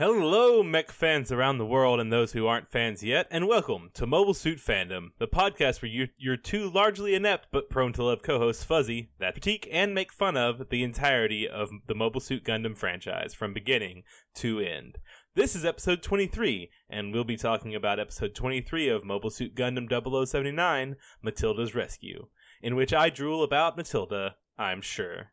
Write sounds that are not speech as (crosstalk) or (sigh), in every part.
Hello, mech fans around the world and those who aren't fans yet, and welcome to Mobile Suit Fandom, the podcast where you, your two largely inept but prone to love co-hosts Fuzzy, that critique and make fun of the entirety of the Mobile Suit Gundam franchise from beginning to end. This is episode 23, and we'll be talking about episode 23 of Mobile Suit Gundam 0079, Matilda's Rescue, in which I drool about Matilda, I'm sure.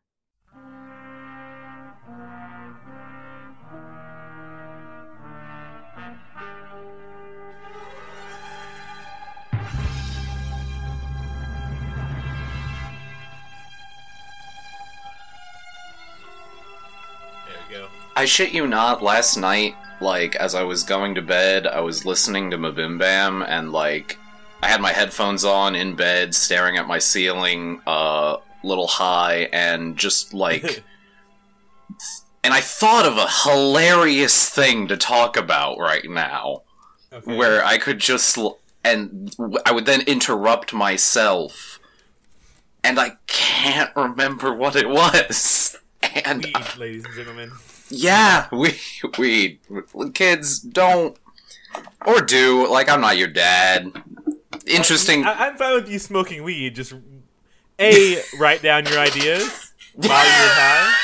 I shit you not, last night, like, as I was going to bed, I was listening to Mabim Bam, and, like, I had my headphones on in bed, staring at my ceiling, uh, little high, and just, like. (laughs) and I thought of a hilarious thing to talk about right now, Okay. where I could just. And I would then interrupt myself, and I can't remember what it was. (laughs) And Weed, ladies and gentlemen. Yeah, (laughs) we we kids don't or do like I'm not your dad. Interesting. I, I'm fine with you smoking weed. Just a (laughs) write down your ideas while you're (laughs) high,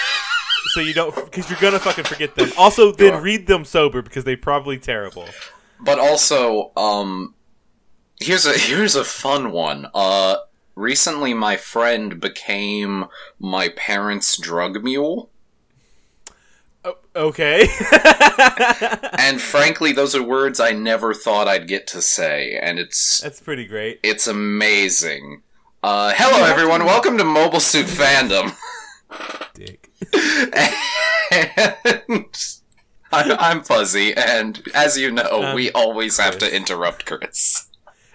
so you don't because you're gonna fucking forget them. Also, then read them sober because they're probably terrible. But also, um, here's a here's a fun one. Uh, recently my friend became my parents' drug mule, O- okay. (laughs) and frankly, those are words I never thought I'd get to say, and it's That's pretty great. it's amazing. Uh, hello everyone, welcome to Mobile Suit Fandom. Dick. and (laughs) I, I'm Fuzzy, and as you know, Um, we always have to interrupt Chris.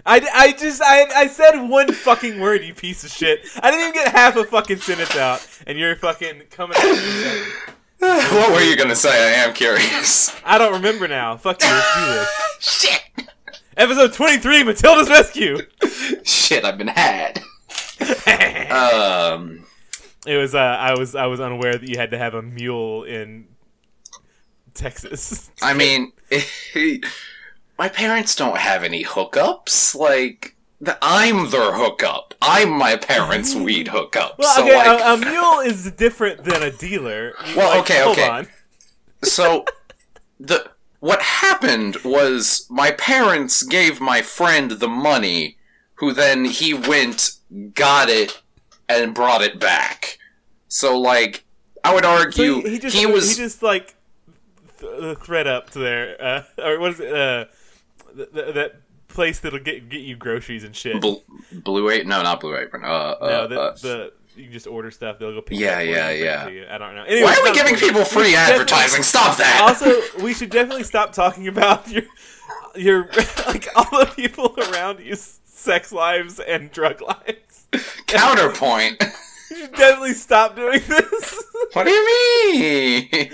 I, I just I, I said one fucking word, you piece of shit. I didn't even get half a fucking sentence out, and you're fucking coming. At me. (laughs) what were you gonna say? I am curious. I don't remember now. Fuck you. Let's do this. Shit! Episode 23, Matilda's Rescue. Shit, I've been had. (laughs) Um, It was uh, I was I was unaware that you had to have a mule in Texas. I mean, (laughs) my parents don't have any hookups. Like, I'm their hookup. I'm my parents' weed hookup. well, so, okay, like, a, a mule is different than a dealer. You- (laughs) Well, like, okay, hold okay. on. so the what happened was my parents gave my friend the money who then he went got it and brought it back so like i would So argue he, he just he was he just like th- thread up to there, uh, or what is it? Uh, th- th- that place that'll get get you groceries and shit. Bl- blue apron no not blue apron uh, uh, no, the, uh, the you can just order stuff. They'll go pick Yeah, it up for you yeah, yeah. I don't know. Anyway, why are we giving people free We should definitely- advertising stop that also, we should definitely stop talking about your your (laughs) like all the people around you's sex lives and drug lives. counterpoint You (laughs) should (laughs) definitely stop doing this. (laughs) what do you mean (laughs)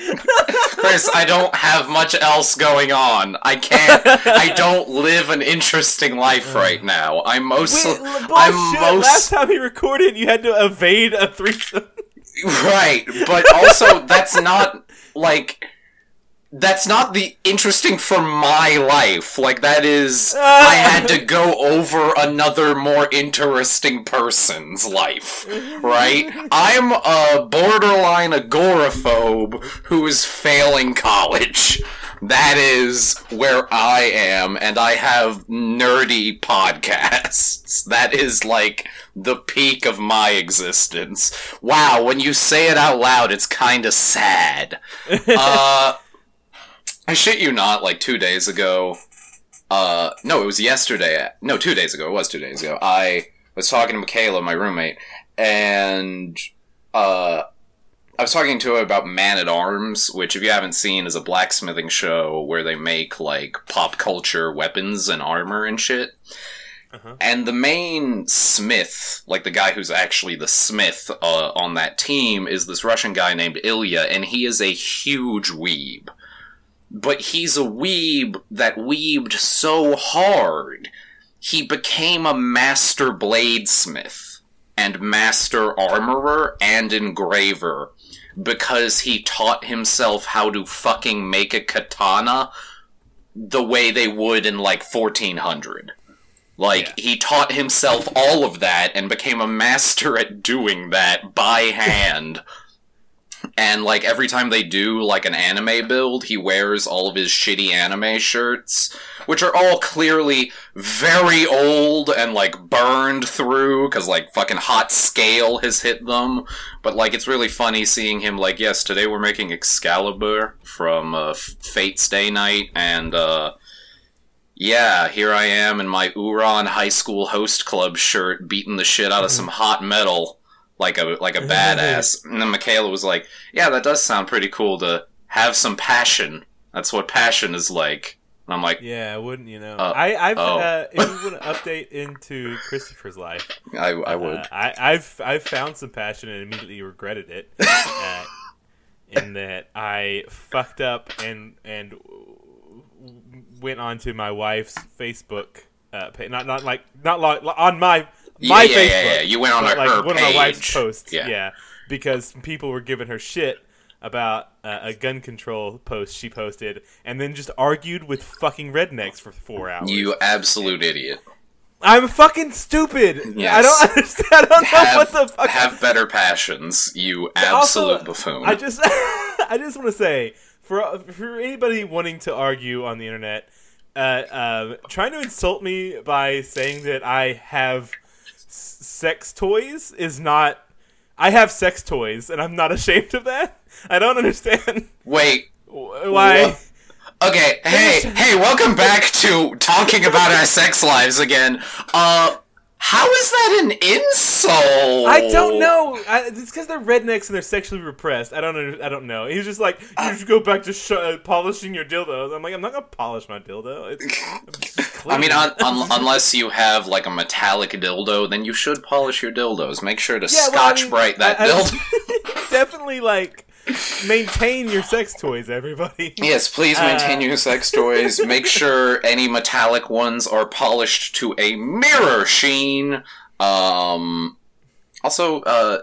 chris i don't have much else going on i can't i don't live an interesting life right now i'm mostly Wait, bullshit. i'm most Last time he recorded, you had to evade a threesome. Right, but also that's not like that's not the interesting for my life. Like that is I had to go over another more interesting person's life, (laughs) right? I'm a borderline agoraphobe who is failing college. That is where I am, and I have nerdy podcasts. (laughs) That is like the peak of my existence. Wow, when you say it out loud, it's kinda sad. (laughs) uh, I shit you not, like two days ago. Uh, no, it was yesterday. No, two days ago. It was two days ago. I was talking to Michaela, my roommate, and, uh, I was talking to her about Man at Arms, which, if you haven't seen, is a blacksmithing show where they make, like, pop culture weapons and armor and shit. Uh-huh. And the main smith, like the guy who's actually the smith uh, on that team, is this Russian guy named Ilya, and he is a huge weeb. But he's a weeb that weebed so hard, he became a master bladesmith and master armorer and engraver because he taught himself how to fucking make a katana the way they would in like 1400. Like, Yeah. he taught himself all of that and became a master at doing that by hand. (laughs) And like every time they do like an anime build, he wears all of his shitty anime shirts, which are all clearly very old and like burned through because like fucking hot scale has hit them. But like it's really funny seeing him like, yes, today we're making Excalibur from uh, Fate/stay night, and uh, yeah, here I am in my Ouran High School Host Club shirt, beating the shit out of some hot metal like a like a badass. And then Michaela was like, "Yeah, that does sound pretty cool to have some passion. That's what passion is like." And I'm like, Yeah, wouldn't you know? Uh, I, I've oh. uh, if you want to (laughs) update into Christopher's life, "I, I would." uh, I, I've I've found some passion and immediately regretted it. (laughs) uh, in that I fucked up and and went onto my wife's Facebook uh, page. Not not like not like on my my yeah, Facebook. yeah, yeah. You went on but, her, like her one page. of my wife's posts. Yeah. Because people were giving her shit about uh, a gun control post she posted, and then just argued with fucking rednecks for four hours. You absolute idiot. I'm fucking stupid. I don't (laughs) understand. I don't know Have, what the fuck. have better passions, you Also, absolute buffoon. I just, (laughs) I just want to say for for anybody wanting to argue on the internet, uh, uh, trying to insult me by saying that I have sex toys is not. I have sex toys, and I'm not ashamed of that. I don't understand Wait. why. Okay, hey, hey, welcome back to talking about our sex lives again. Uh, how is that an insult? I don't know. I, it's because they're rednecks and they're sexually repressed. I don't. Under, I don't know. He's just like you should go back to sh- uh, polishing your dildos. I'm like, I'm not gonna polish my dildo. It's, (laughs) I mean, un- un- unless you have like a metallic dildo, then you should polish your dildos. Make sure to Yeah, well, I scotch mean, bright that I- I- dildo. (laughs) definitely like maintain your sex toys, everybody. yes, please maintain Uh. your sex toys. (laughs) Make sure any metallic ones are polished to a mirror sheen. Um, also, uh,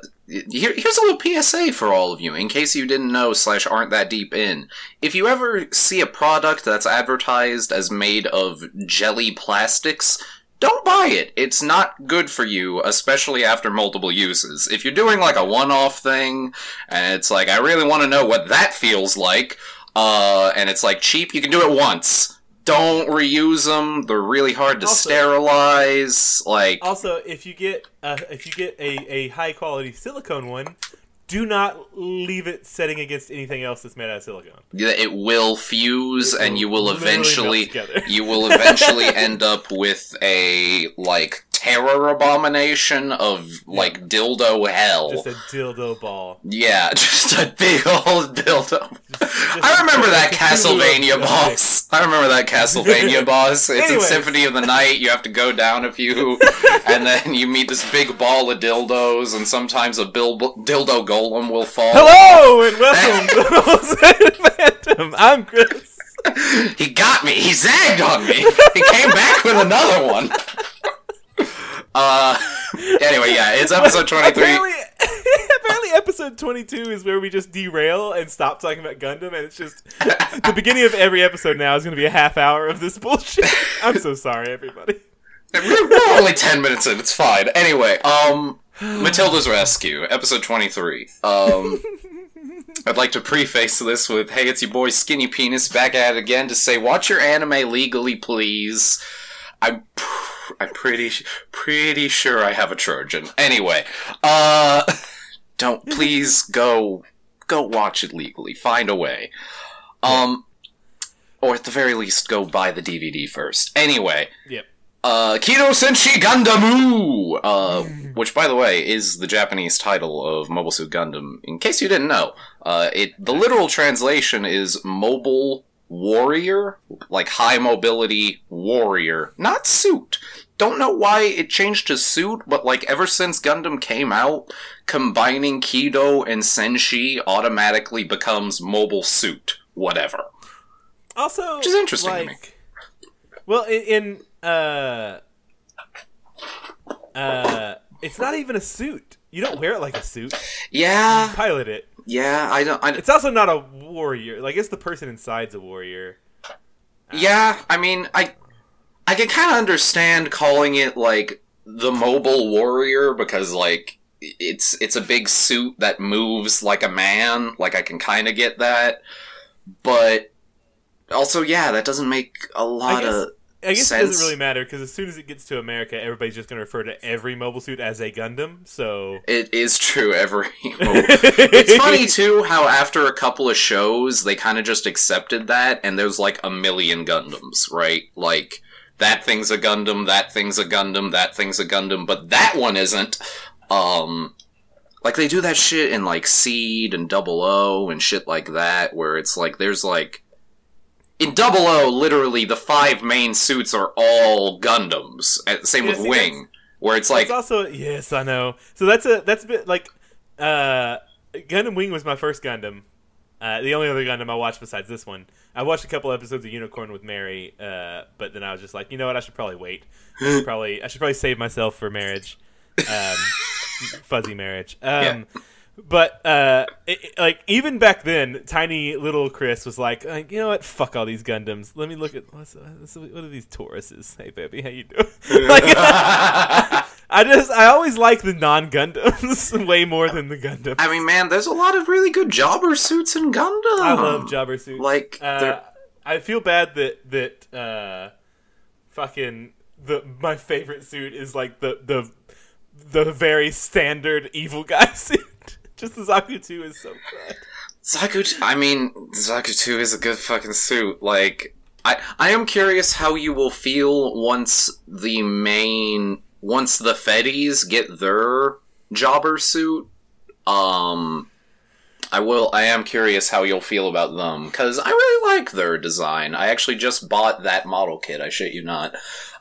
here, here's a little PSA for all of you, in case you didn't know slash aren't that deep in. If you ever see a product that's advertised as made of jelly plastics, don't buy it. It's not good for you, especially after multiple uses. If you're doing like a one-off thing, and it's like, I really want to know what that feels like, uh, and it's like cheap, you can do it once. Don't reuse them. They're really hard to Also- sterilize. Like, Also, if you get uh, if you get a, a high quality silicone one, do not leave it setting against anything else that's made out of silicone. it will fuse, and you will eventually you will eventually (laughs) end up with a like terror abomination of like dildo hell. Just a dildo ball. Yeah, (laughs) just a big old dildo. just- I remember that (laughs) just a Castlevania boss. I remember that Castlevania (laughs) boss. It's in Symphony of the Night. You have to go down a few, and then you meet this big ball of dildos, and sometimes a bil- dildo golem will fall. Hello and welcome to the Phantom. I'm Chris. He got me. He zagged on me. He came back with another one. Uh, (laughs) anyway, yeah, it's episode 23. Apparently, (laughs) apparently, episode 22 is where we just derail and stop talking about Gundam, and it's just (laughs) the beginning of every episode now is going to be a half hour of this bullshit. I'm so sorry, everybody. We're, only 10 minutes in, it's fine. Anyway, um, Matilda's Rescue, episode 23. Um, I'd like to preface this with, hey, it's your boy Skinny Penis back at it again to say, watch your anime legally, please. I'm, I'm pretty, pretty sure I have a Trojan. Anyway, uh, (laughs) don't, please go, go watch it legally. Find a way. Um, or at the very least, go buy the DVD first. Anyway, Yep. uh, Kido Senshi Gandamu, uh, which, by the way, is the Japanese title of Mobile Suit Gundam. In case you didn't know, uh, it the literal translation is Mobile Warrior, like high mobility warrior, not suit. Don't know why it changed to suit, but like ever since Gundam came out, combining Kido and Senshi automatically becomes mobile suit. Whatever. Also, Which is interesting to me. like, Well, in, in uh, uh, it's not even a suit. You don't wear it like a suit. Yeah. Pilot it. Yeah, I don't. I, It's also not a warrior. Like it's the person inside's a warrior. yeah, I mean, I I can kind of understand calling it like the mobile warrior because like it's it's a big suit that moves like a man. Like I can kind of get that, but also yeah, that doesn't make a lot guess- of I guess it doesn't really matter because as soon as it gets to America, everybody's just going to refer to every mobile suit as a Gundam. So It is true. Every (laughs) it's funny too how after a couple of shows they kind of just accepted that, and there's like a million Gundams, right? Like that thing's a Gundam, that thing's a Gundam, that thing's a Gundam, but that one isn't. Um, like they do that shit in like Seed and Double O and shit like that, where it's like there's like in Double O, literally the five main suits are all Gundams. And Same Yeah, with Wing, where it's like it's also yes, I know. So that's a that's a bit like uh, Gundam Wing was my first Gundam. Uh, the only other Gundam I watched besides this one. I watched a couple episodes of Unicorn with Mary, uh, but then I was just like, you know what? I should probably wait. I should (laughs) probably I should probably save myself for marriage, um, (laughs) fuzzy marriage. Um, But uh, it, like even back then, tiny little Chris was like, like, you know what? Fuck all these Gundams. Let me look at what's, what's, what are these Tauruses? Hey baby, how you doing? (laughs) like, (laughs) I just I always like the non Gundams (laughs) way more than the Gundam. I mean, man, there's a lot of really good jobber suits in Gundam. I love jobber suits. Like, uh, I feel bad that that uh, fucking the my favorite suit is like the the the very standard evil guy suit. Just the Zaku two is so good. Zaku. T- I mean, Zaku Two is a good fucking suit. Like, I I am curious how you will feel once the main once the Feddies get their jobber suit. Um, I will. I am curious how you'll feel about them because I really like their design. I actually just bought that model kit. I shit you not.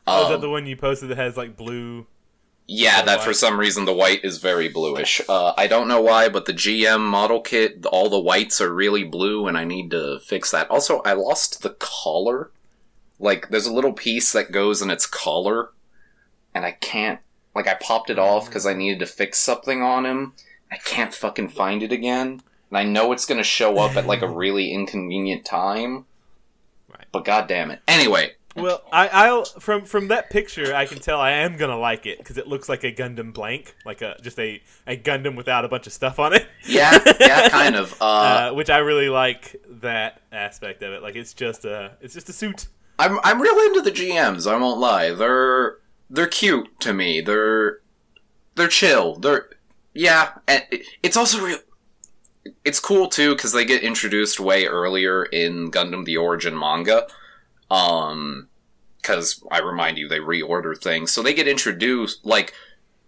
Oh, is Um, that the one you posted that has like blue? Yeah, that for some reason the white is very bluish. Uh, I don't know why, but the GM model kit, all the whites are really blue, and I need to fix that. Also, I lost the collar. Like, there's a little piece that goes in its collar, and I can't. Like, I popped it off because I needed to fix something on him. I can't fucking find it again. And I know it's gonna show up at like a (laughs) really inconvenient time. Right. But god damn it. Anyway, Well, I, I'll from from that picture, I can tell I am gonna like it because it looks like a Gundam blank, like a just a, a Gundam without a bunch of stuff on it. yeah, yeah, (laughs) kind of. Uh, uh, which I really like that aspect of it. Like it's just a it's just a suit. I'm I'm real into the GMs. I won't lie. They're they're cute to me. They're they're chill. They're yeah. And it's also real. It's cool too because they get introduced way earlier in Gundam: The Origin manga. Um, because I remind you they reorder things, so they get introduced like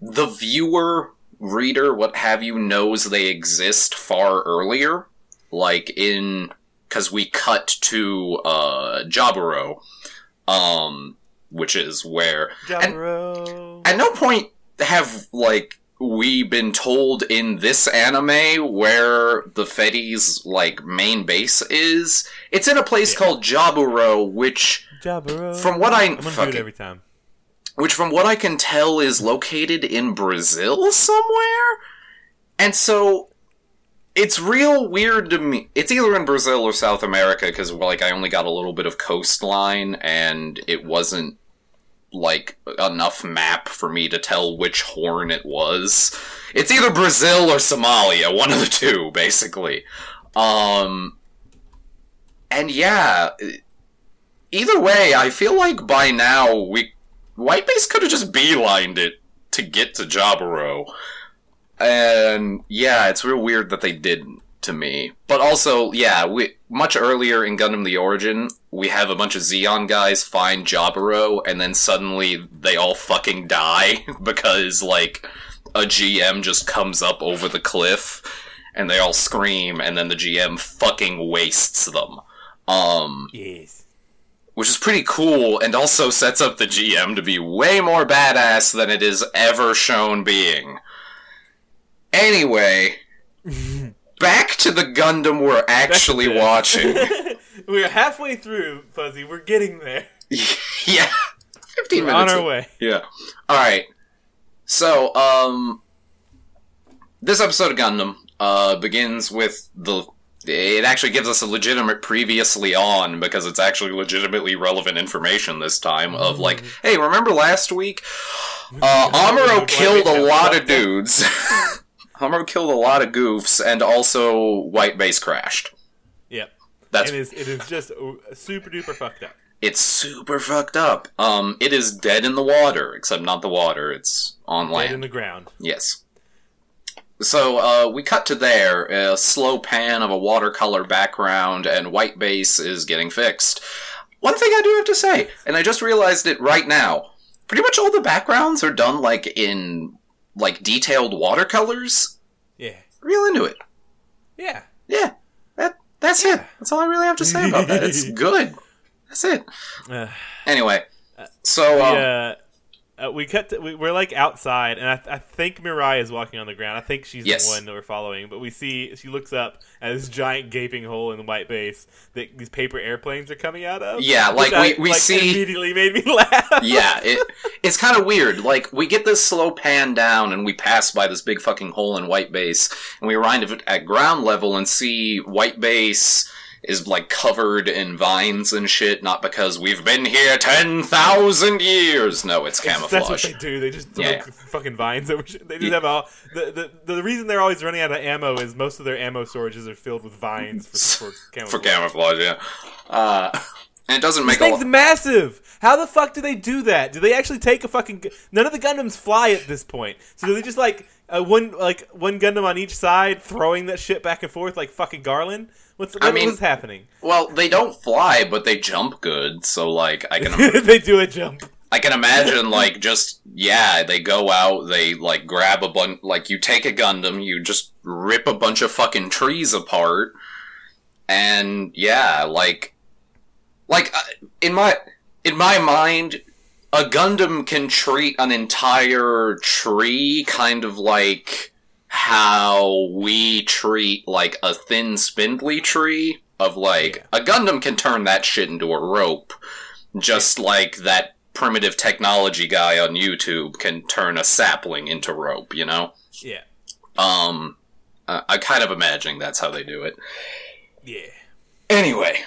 the viewer, reader, what have you, knows they exist far earlier. Like in because we cut to uh Jaburo, um, which is where Jaburo. at no point have like we been told in this anime where the Feddie's like main base is. It's in a place Yeah. called Jaburo, which Jaburo. From what I- I'm gonna do it. every time. which from what I can tell is located in Brazil somewhere. And so it's real weird to me. It's either in Brazil or South America because like I only got a little bit of coastline and it wasn't like enough map for me to tell which horn it was. It's either Brazil or Somalia, one of the two basically. Um and yeah, either way, I feel like by now we Whitebase could have just beelined it to get to Jaburo. And yeah, it's real weird that they didn't to me. But also, yeah, we much earlier in Gundam the Origin, we have a bunch of Zeon guys find Jaburo and then suddenly they all fucking die (laughs) because like a GM just comes up over the cliff and they all scream and then the GM fucking wastes them. Um Yes. which is pretty cool and also sets up the GM to be way more badass than it is ever shown being. Anyway, (laughs) back to the Gundam we're actually watching. (laughs) We're halfway through, Fuzzy. We're getting there. (laughs) yeah. 15 We're minutes. on our in. way. Yeah. All right. So, um, this episode of Gundam, uh, begins with the. It actually gives us a legitimate previously on because it's actually legitimately relevant information this time. Of like, hey, remember last week? Uh, Amuro killed a lot of dudes. (laughs) Amuro killed a lot of goofs, and also White Base crashed. Yep. That's It is. It is just super duper fucked up. it's super fucked up. Um, it is dead in the water, except not the water. It's on Dead land. in the ground. Yes. So uh, we cut to there, a slow pan of a watercolor background, and white base is getting fixed. One thing I do have to say, and I just realized it right now, pretty much all the backgrounds are done like in like detailed watercolors. Yeah. Real into it. Yeah. Yeah, that that's it. That's all I really have to say about that. It's (laughs) good. That's it. Uh, Anyway, so um, yeah. Uh, we cut. To, we, we're like outside, and I, I think Mirai is walking on the ground. I think she's Yes. the one that we're following. But we see she looks up at this giant gaping hole in the white base that these paper airplanes are coming out of. Yeah, like, I- we- we like, see- immediately made me (laughs) laugh. yeah, it it's kind of weird. Like we get this slow pan down, and we pass by this big fucking hole in White Base, and we arrive at ground level and see White Base is like covered in vines and shit. Not because we've been here ten thousand years. No, it's camouflage. That's what they do. They just throw Yeah. fucking vines. They just Yeah. have all the, the the reason they're always running out of ammo is most of their ammo storages are filled with vines for, for (laughs) camouflage. For camouflage, yeah. Uh, and it doesn't This make a thing's massive. How the fuck do they do that? Do they actually take a fucking? gu- None of the Gundams fly at this point, so do they just like uh, one like one Gundam on each side, throwing that shit back and forth like fucking Garland? What's what, I mean- what's happening? Well, they don't fly, but they jump good. So like, I can (laughs) they do a jump. I can imagine like just yeah, they go out, they like grab a bunch like you take a Gundam, you just rip a bunch of fucking trees apart and yeah, like like uh, in my in my mind a Gundam can treat an entire tree kind of like how we treat like a thin spindly tree of like a Gundam can turn that shit into a rope just like that primitive technology guy on YouTube can turn a sapling into rope, you know? Yeah, Um, uh, I kind of imagine that's how they do it. yeah. Anyway,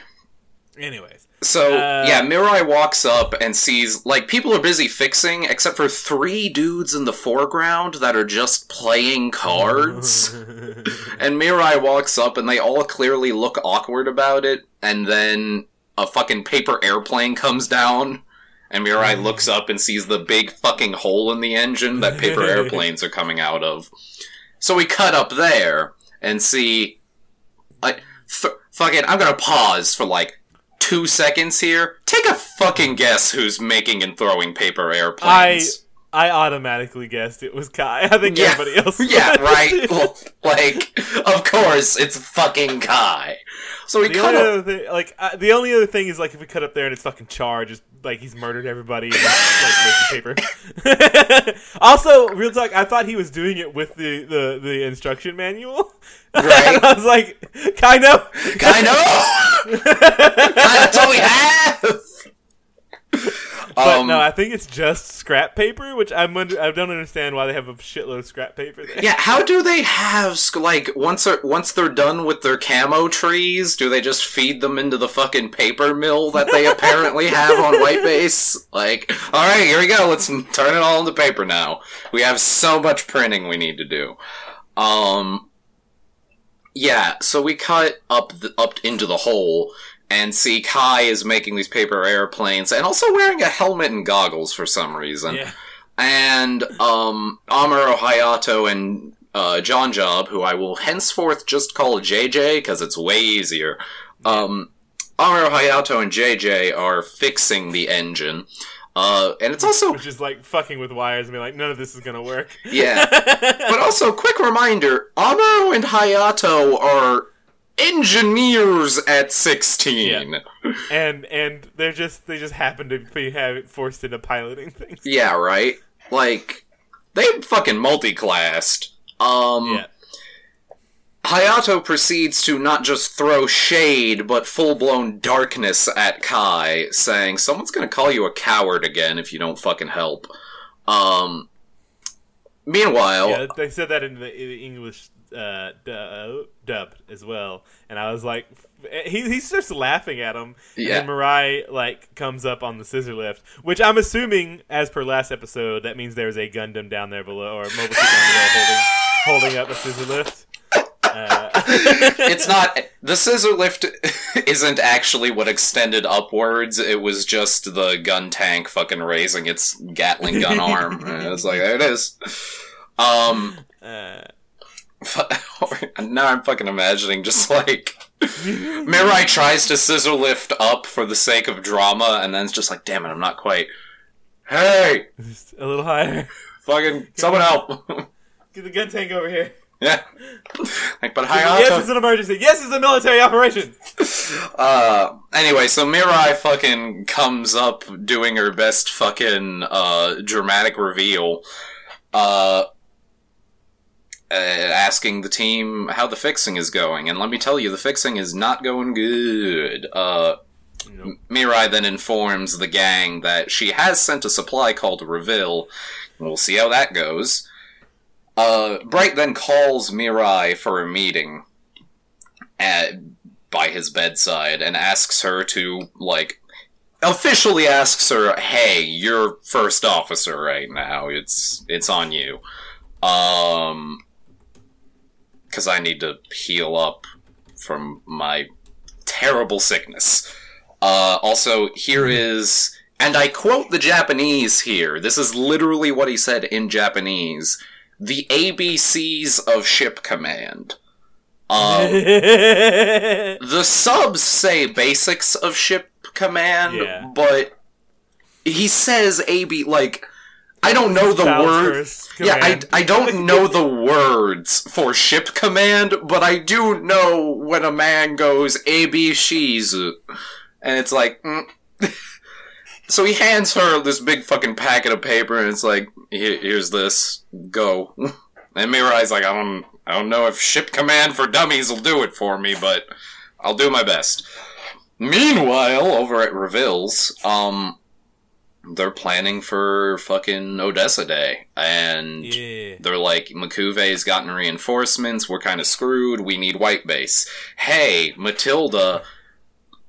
Anyways, so Uh, yeah, Mirai walks up and sees like people are busy fixing, except for three dudes in the foreground that are just playing cards. (laughs) and Mirai walks up, and they all clearly look awkward about it. And then a fucking paper airplane comes down, and Mirai (laughs) looks up and sees the big fucking hole in the engine that paper (laughs) airplanes are coming out of. So we cut up there and see. I, f- fucking, I'm gonna pause for like two seconds here. Take a fucking guess who's making and throwing paper airplanes. I I automatically guessed it was Kai. (laughs) I think Yeah. everybody else. yeah, (laughs) right. (laughs) Well, like, of course, it's fucking Kai. So we The cut only up. other thing, like uh, the only other thing is like if we cut up there and it's fucking Char, just like he's murdered everybody and like paper. (laughs) also, real talk, I thought he was doing it with the the, the instruction manual. Right. (laughs) I was like, kind of, Kind of. (laughs) That's all we have. But Um, no, I think it's just scrap paper, which I'm under, I don't understand why they have a shitload of scrap paper there. yeah, how do they have like once they're once they're done with their camo trees? Do they just feed them into the fucking paper mill that they apparently (laughs) have on White Base? Like, all right, here we go. Let's turn it all into paper now. We have so much printing we need to do. Um, yeah. So we cut up the, up into the hole and see Kai is making these paper airplanes and also wearing a helmet and goggles for some reason Yeah. and um, Amuro Hayato and uh, John Job, who I will henceforth just call JJ because it's way easier. Um, Amuro Hayato and JJ are fixing the engine, uh, and it's also Which is like fucking with wires and be like, none of this is gonna work. yeah. (laughs) But also, quick reminder: Amuro and Hayato are engineers at sixteen. and and they're just they just happen to be have forced into piloting things. Yeah, right. Like they fucking multi-classed. Um. Yeah. Hayato proceeds to not just throw shade, but full blown darkness at Kai, saying, Someone's gonna call you a coward again if you don't fucking help. Um. Meanwhile, Yeah, they said that in the, in the English uh, du- dubbed as well, and I was like, he he starts laughing at him, Yeah. and then Mirai like comes up on the scissor lift, which I'm assuming, as per last episode, that means there's a Gundam down there below or a mobile suit down below holding holding up a scissor lift. Uh, (laughs) it's not the scissor lift (laughs) isn't actually what extended upwards. It was just the gun tank fucking raising its gatling gun arm. And (laughs) it's like there it is. Um uh, (laughs) now i'm fucking imagining just like mirai tries to scissor lift up for the sake of drama and then it's just like damn it i'm not quite hey just a little higher. fucking someone help (laughs) Get the gun tank over here. yeah like but on yes, it's an emergency. Yes, it's a military operation. (laughs) Uh, anyway, so Mirai fucking comes up doing her best fucking, uh, dramatic reveal, uh, uh, asking the team how the fixing is going. And let me tell you, the fixing is not going good. Uh, Nope. Mirai then informs the gang that she has sent a supply call to Revil. We'll see how that goes. Uh, Bright then calls Mirai for a meeting at, by his bedside and asks her to, like, officially asks her, "Hey, you're first officer right now. It's it's on you." Um, because I need to heal up from my terrible sickness. Uh, also, here is, and I quote the Japanese here. This is literally what he said in Japanese. The ABCs of ship command. Um, (laughs) the subs say basics of ship command, Yeah. but he says AB like I don't know the Child word. Yeah, I. I don't know the words for ship command, but I do know when a man goes AB Shizu. And it's like, mm. (laughs) so he hands her this big fucking packet of paper, and it's like, "Here- here's this, go. (laughs) And Mirai's like, I don't, I don't know if ship command for dummies will do it for me, but I'll do my best. Meanwhile, over at Revil's, um, they're planning for fucking Odessa Day, and yeah. they're like, M'Quve's gotten reinforcements, we're kind of screwed, we need white base. Hey, Matilda.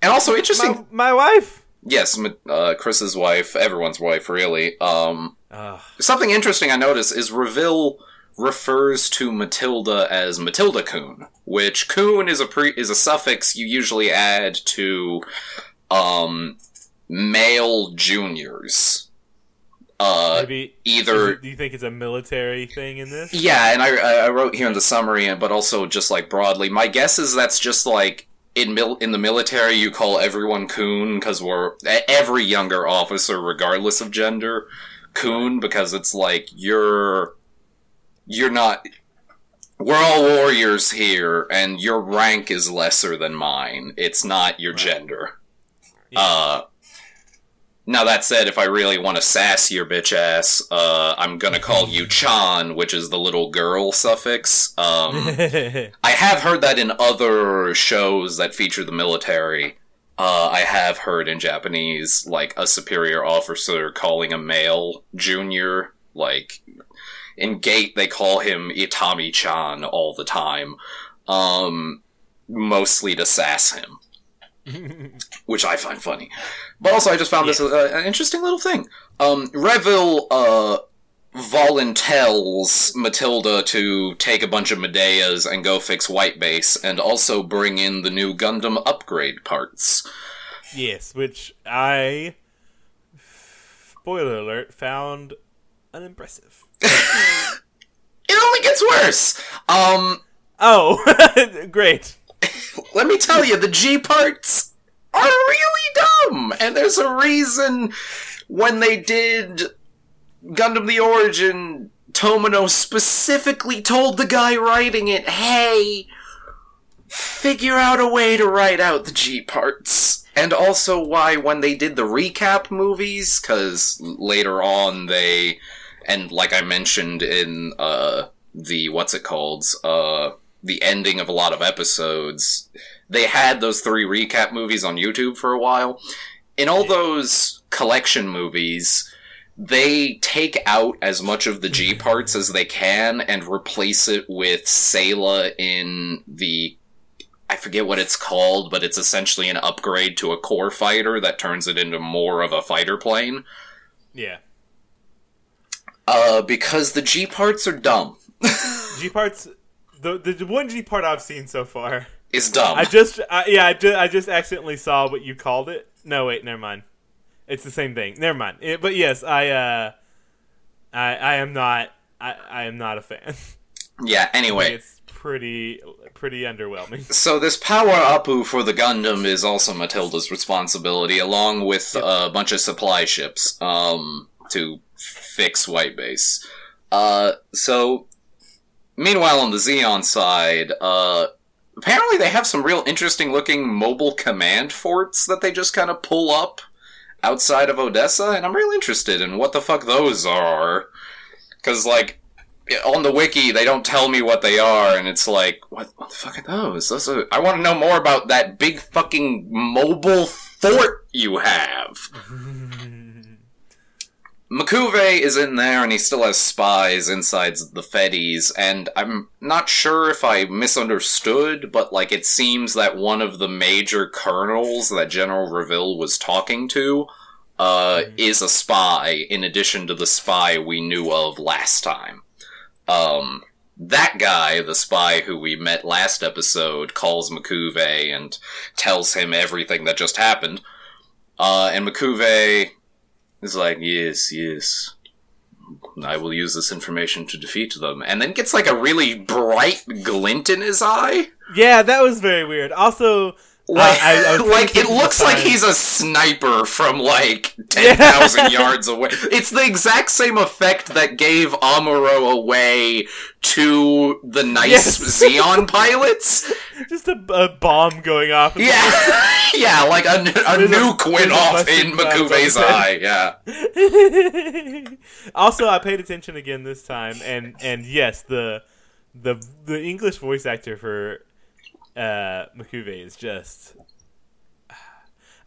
And also, interesting. My, my wife. Yes, uh, Chris's wife, everyone's wife, really. Um, Ugh. something interesting I noticed is Revil refers to Matilda as Matilda Kun, which Kun is a pre- is a suffix you usually add to um, male juniors. Uh, Maybe either it- do you think it's a military thing in this? yeah, and I, I wrote here in the summary, but also just like broadly, my guess is that's just like in mil- in the military you call everyone kun because we're every younger officer, regardless of gender, kun because it's like you're you're not. We're all warriors here, and your rank is lesser than mine. It's not your gender. Yeah. Uh, now that said, if I really want to sass your bitch ass, uh, I'm gonna call you (laughs) Chan, which is the little girl suffix. Um, (laughs) I have heard that in other shows that feature the military. Uh, I have heard in Japanese, like a superior officer calling a male junior, like in Gate, they call him Itami-chan all the time, um, mostly to sass him (laughs) which I find funny. But also, I just found this uh, an interesting little thing. Um, Revil uh, voluntells Matilda to take a bunch of Medeas and go fix White Base, and also bring in the new Gundam upgrade parts. yes, which I spoiler alert found unimpressive. (laughs) It only gets worse. Um, Oh, (laughs) great. Let me tell you, the G parts are really dumb, and there's a reason when they did Gundam the Origin, Tomino specifically told the guy writing it, hey, figure out a way to write out the G parts. And also why when they did the recap movies, because later on they, and like I mentioned in uh, the, what's it called, uh, the ending of a lot of episodes, they had those three recap movies on YouTube for a while. In all those collection movies, they take out as much of the G parts as they can and replace it with Sayla in the I forget what it's called, but it's essentially an upgrade to a core fighter that turns it into more of a fighter plane. Yeah. Uh, because the G parts are dumb. (laughs) G parts. The, the one G part I've seen so far. Is dumb. I just I, yeah I just, I just accidentally saw what you called it. No wait, never mind. It's the same thing. Never mind. It, but yes, I uh, I I am not I, I am not a fan. (laughs) yeah. Anyway, it's pretty pretty underwhelming. (laughs) So this power upu for the Gundam is also Matilda's responsibility, along with Yep. a bunch of supply ships, um, to fix White Base. Uh, so meanwhile on the Zeon side, uh, apparently they have some real interesting looking mobile command forts that they just kind of pull up outside of Odessa, and I'm real interested in what the fuck those are. Cause like, on the wiki, they don't tell me what they are, and it's like, what, what the fuck are those? those are, I want to know more about that big fucking mobile fort you have. (laughs) M'Quve is in there, and he still has spies inside the Feddies, and I'm not sure if I misunderstood, but like it seems that one of the major colonels that General Revil was talking to uh, Mhm. is a spy, in addition to the spy we knew of last time. Um, that guy, the spy who we met last episode, calls M'Quve and tells him everything that just happened. Uh, and M'Quve is like, yes, yes. I will use this information to defeat them. And then gets like a really bright glint in his eye. yeah, that was very weird. Also, Like, I- I (laughs) like it looks like he's a sniper from like (laughs) 10,000 yards away. It's the exact same effect that gave Amuro away to the nice Yes. Zeon (laughs) pilots. just a, a bomb going off. Yeah. yeah, like a, a nuke went off in M'Quve's on his head. eye. Yeah. also, I paid attention again this time, and and yes, the the the English voice actor for uh, M'Quve is just.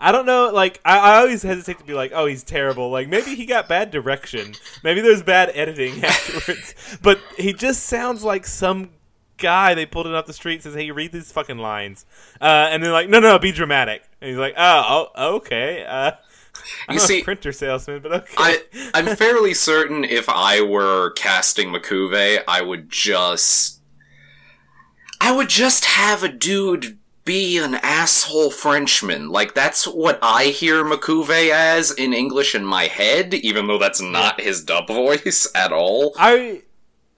I don't know. Like, I, I always hesitate to be like, "Oh, he's terrible." Like, maybe he got bad direction. Maybe there's bad editing (laughs) afterwards. but he just sounds like some guy they pulled it off the street and says, "Hey, read these fucking lines," uh, and they're like, "No, no, be dramatic." And he's like, "Oh, oh okay." Uh, (laughs) I'm You a see- printer salesman, but okay. I I'm fairly certain if I were casting M'Quve, I would just I would just have a dude be an asshole Frenchman. Like that's what I hear M'Quve as in English in my head, even though that's not his dub (laughs) voice at all. I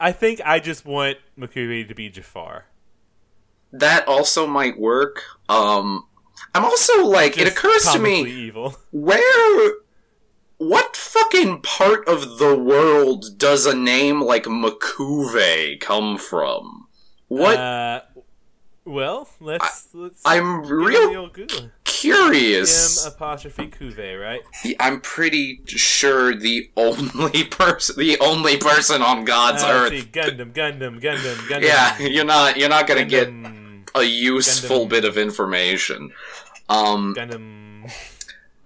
I think I just want Makuri to be Jafar. That also might work. Um I'm also like it occurs to me evil. Where. What fucking part of the world does a name like M'Quve come from? What? Uh, well, let's let's. I'm give it the real curious. M apostrophe Cuve, right? I'm pretty sure the only (laughs) person, the only person on God's Uh, earth. see, Gundam, Gundam, Gundam, (laughs) Gundam. Yeah, you're not. You're not gonna get a useful Gundam. bit of information. Um, Gundam.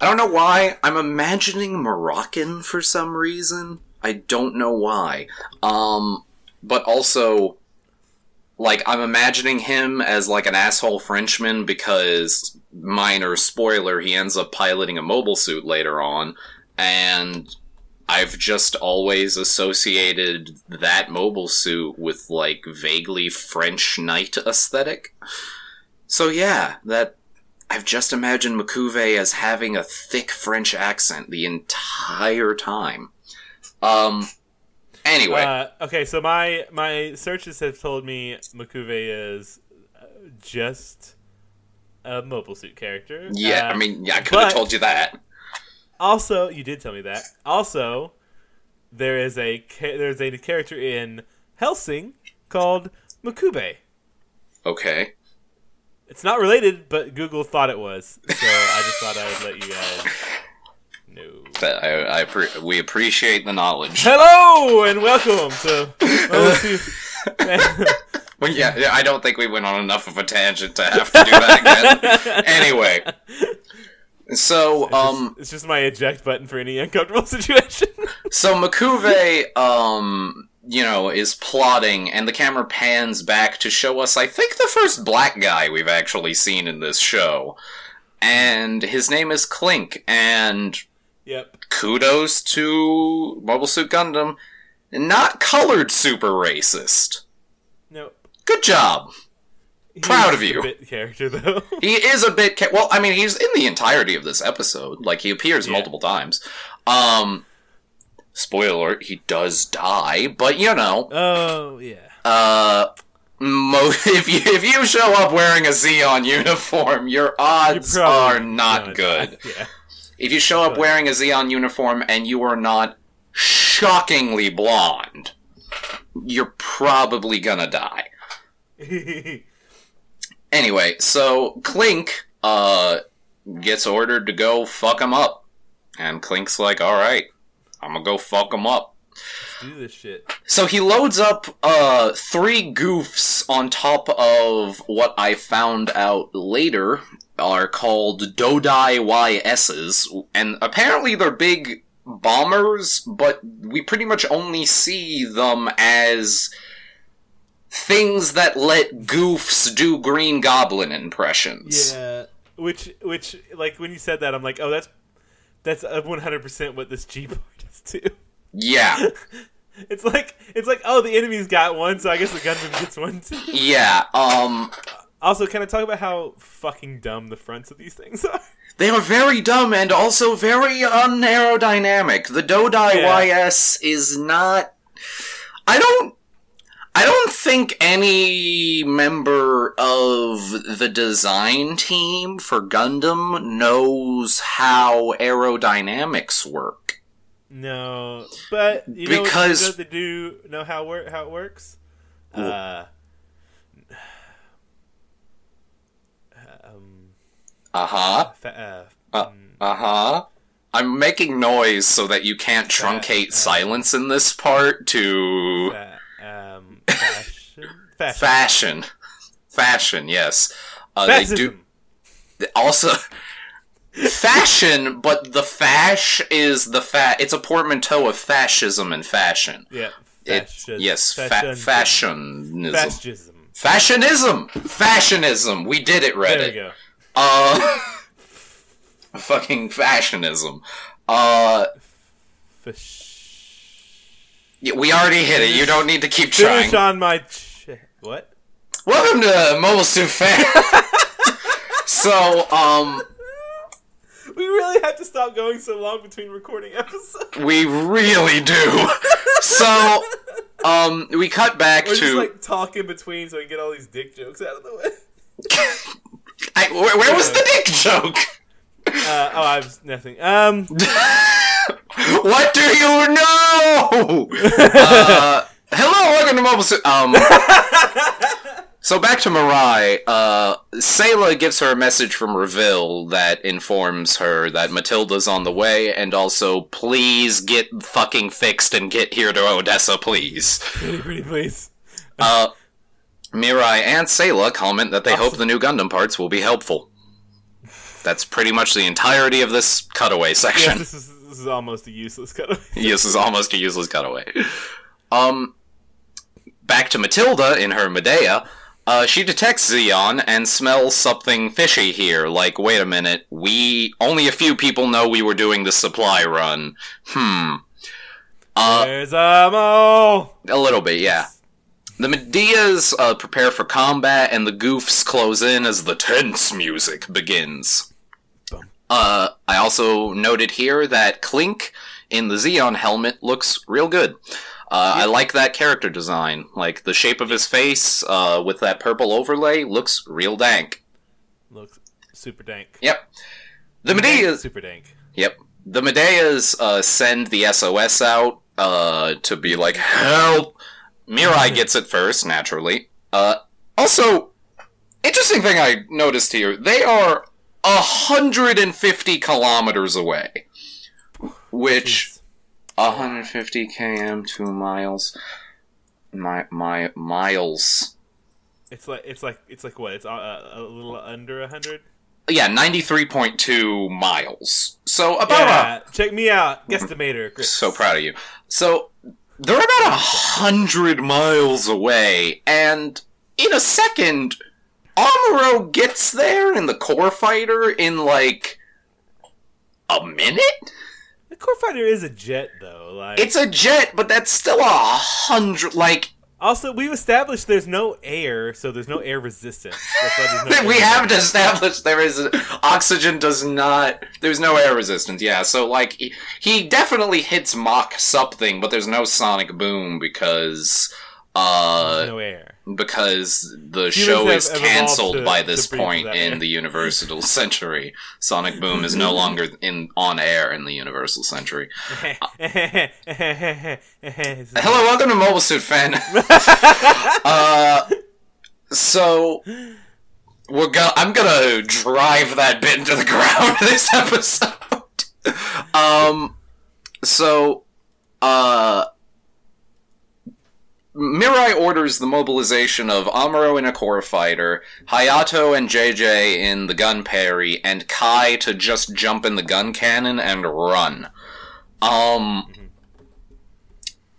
I don't know why. I'm imagining Moroccan for some reason. I don't know why. Um, but also, like, I'm imagining him as like an asshole Frenchman because, minor spoiler, he ends up piloting a mobile suit later on, and I've just always associated that mobile suit with like vaguely French knight aesthetic. So yeah, that I've just imagined M'Quve as having a thick French accent the entire time. Um. Anyway, Uh, okay, so my my searches have told me M'Quve is uh, just a mobile suit character. yeah, Uh, I mean, yeah, I could have told you that. Also, you did tell me that. Also, there is a there's a character in Hellsing called Makube. Okay. It's not related, but Google thought it was, so I just thought I would let you guys. That- I, I we appreciate the knowledge. Hello and welcome to. (laughs) Well, yeah, yeah, I don't think we went on enough of a tangent to have to do that again. (laughs) anyway, So, um, It's just my eject button for any uncomfortable (laughs) situation. so M'Quve, um, you know, is plotting, and the camera pans back to show us, I think, the first black guy we've actually seen in this show. And his name is Clink, and yep. kudos to Mobile Suit Gundam. Not colored super racist. No. Good job. Proud of you. A bit character though. (laughs) He is a bit. Ca- well, I mean, he's in the entirety of this episode. Like he appears Yeah. multiple times. Um, spoiler: alert, he does die, but you know, oh yeah. uh, mo- (laughs) if you if you show up wearing a Zeon uniform, your odds You're probably are not good. (laughs) Yeah. If you show up wearing a Zeon uniform and you are not shockingly blonde, you're probably gonna die. (laughs) Anyway, so Clink uh gets ordered to go fuck him up. And Clink's like, "All right, I'm to go fuck him up." Do this shit. So he loads up uh three goofs on top of what I found out later are called Dodai YSs and apparently they're big bombers, but we pretty much only see them as things that let goofs do Green Goblin impressions. Yeah. Which which like when you said that I'm like, oh that's that's one hundred percent what this G part is too. Yeah. (laughs) It's like it's like oh the enemy's got one, so I guess the Gundam gets one too. Yeah. Um Also, can I talk about how fucking dumb the fronts of these things are? (laughs) They are very dumb and also very unaerodynamic. The Dodai Yeah. YS is not. I don't. I don't think any member of the design team for Gundam knows how aerodynamics work. No, but you know, Because- you know they do know how wor- how it works. Uh, um, Uh huh. fa- uh, Uh uh huh. I'm making noise so that you can't truncate uh, silence in this part to um, fashion, fashion, fashion. Fashion, yes. Uh, they do. Also fashion but the fash is the fat. it's a portmanteau of fascism and fashion Yeah, it, fascism. yes fa- fashionism Fascism. fashionism fashionism we did it There we go. Uh (laughs) fucking fashionism uh yeah, we already hit it you don't need to keep trying Finish on my ch- what? welcome to mobile suit fan (laughs) so um We really have to stop going so long between recording episodes. we really do so um we cut back We're to just like talk in between so we can get all these dick jokes out of the way. (laughs) I, where, where was the dick joke? (laughs) Uh, oh, I was nothing. Um, (laughs) what do you know? uh, hello, welcome to Mobile Suit. Um, (laughs) so back to Mirai. Uh, Sayla gives her a message from Revil that informs her that Matilda's on the way, and also, please get fucking fixed and get here to Odessa, please. pretty, pretty please. Uh, Mirai and Sayla comment that they hope the new Gundam parts will be helpful. That's pretty much the entirety of this cutaway Yeah, section. this is this is almost a useless cutaway. (laughs) this is almost a useless cutaway. Um, back to Matilda in her Medea. Uh, she detects Zeon and smells something fishy here. Like, wait a minute, we only a few people know we were doing the supply run. Hmm. Uh, There's a mole. a little bit, yeah. The Medeas uh, prepare for combat, and the goofs close in as the tense music begins. Uh, I also noted here that Clink in the Zeon helmet looks real good. Uh, I like that character design. Like the shape of his face uh, with that purple overlay looks real dank. Looks super dank. Yep. The Medeas. super dank. Yep. The Medeas uh, send the SOS out uh, to be like, help! Mirai gets it first, naturally. Uh, also, interesting thing I noticed here, they are 150 kilometers away. Which, Jeez. 150 km, 2 miles. My, my, miles. It's like it's like it's like what? It's uh, a little under a hundred. yeah, ninety three point two miles. So about Yeah, check me out, guesstimator. Chris. so proud of you. So they're about a hundred miles away, and in a second, Amuro gets there in the core fighter in like a minute. The core fighter is a jet, though. Like, It's a jet, but that's still a hundred. Like also we've established there's no air, so there's no air resistance. That's no (laughs) we air have established there is oxygen does not. There's no air resistance. Yeah, so like he, he definitely hits Mach something, but there's no sonic boom because uh no air. Because the show is canceled to- by this point in air. the Universal (laughs) Century. Sonic Boom is no longer in on air in the Universal Century. Hello. (laughs) Hello, welcome to Mobile Suit Fan. (laughs) uh, so we're go- I'm gonna drive that bit into the ground this episode. um, so uh. Mirai orders the mobilization of Amuro in a core fighter, Hayato and JJ in the Gunperry, and Kai to just jump in the Guncannon and run. Um,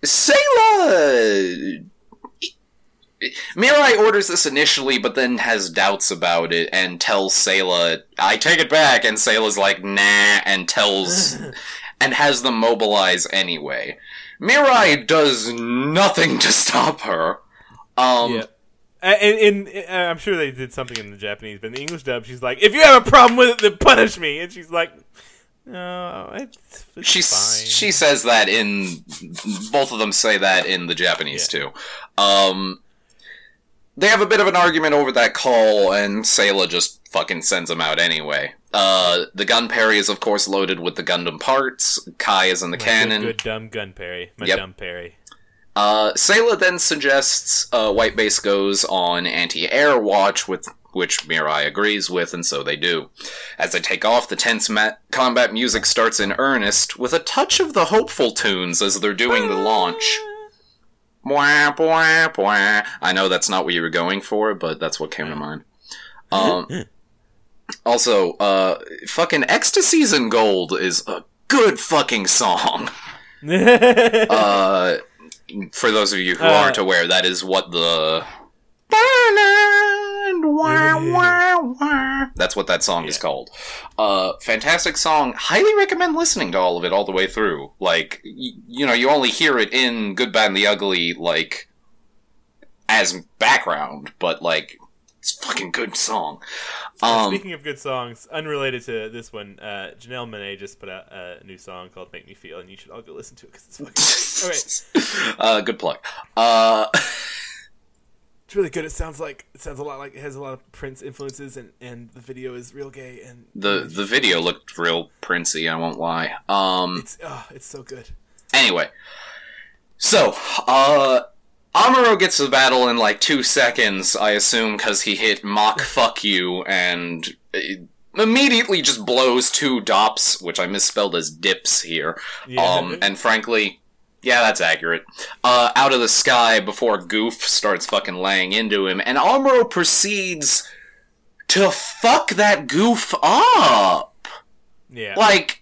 Sayla. Mirai orders this initially, but then has doubts about it and tells Sayla, I take it back, and Sayla's like, nah, and tells. (laughs) and has them mobilize anyway. Mirai does nothing to stop her. Um, Yeah. And, and, and uh, I'm sure they did something in the Japanese, but in the English dub, she's like, "If you have a problem with it, then punish me." And she's like, "No, it's, it's she fine." she says that in both of them say that in the Japanese too. Um, they have a bit of an argument over that call, and Sayla just fucking sends him out anyway. Uh, the Gunperry is of course loaded with the Gundam parts. Kai is in the My cannon. Good, good dumb Gunperry. My Yep. dumb parry. Uh, Sayla then suggests uh, White Base goes on anti-air watch, with which Mirai agrees with, and so they do. As they take off, the tense ma- combat music starts in earnest, with a touch of the hopeful tunes as they're doing the launch. Bwah, bwah, bwah. I know that's not what you were going for, but that's what came to mind. (laughs) Um, also, uh, fucking Ecstasies in Gold is a good fucking song. (laughs) Uh, for those of you who Uh, aren't aware, that is what the that's what that song is called. Uh, fantastic song. Highly recommend listening to all of it all the way through. Like, y- you know, you only hear it in Good, Bad, and the Ugly, like, as background, but, like, it's a fucking good song. Um, Speaking of good songs, unrelated to this one, uh, Janelle Monae just put out a new song called "Make Me Feel," and you should all go listen to it because it's fucking. (laughs) okay, uh, good plug. Uh, (laughs) it's really good. It sounds like it sounds a lot like it has a lot of Prince influences, and and the video is real gay, and the the video looked real princey. I won't lie. Um, it's oh, it's so good. Anyway, so uh, Amuro gets the battle in like two seconds, I assume, because he hit Mach fuck you and immediately just blows two dops, which I misspelled as dips here. Yeah. Um, and frankly, yeah, that's accurate. Uh, out of the sky before Goof starts fucking laying into him, and Amuro proceeds to fuck that Goof up. Yeah, Like,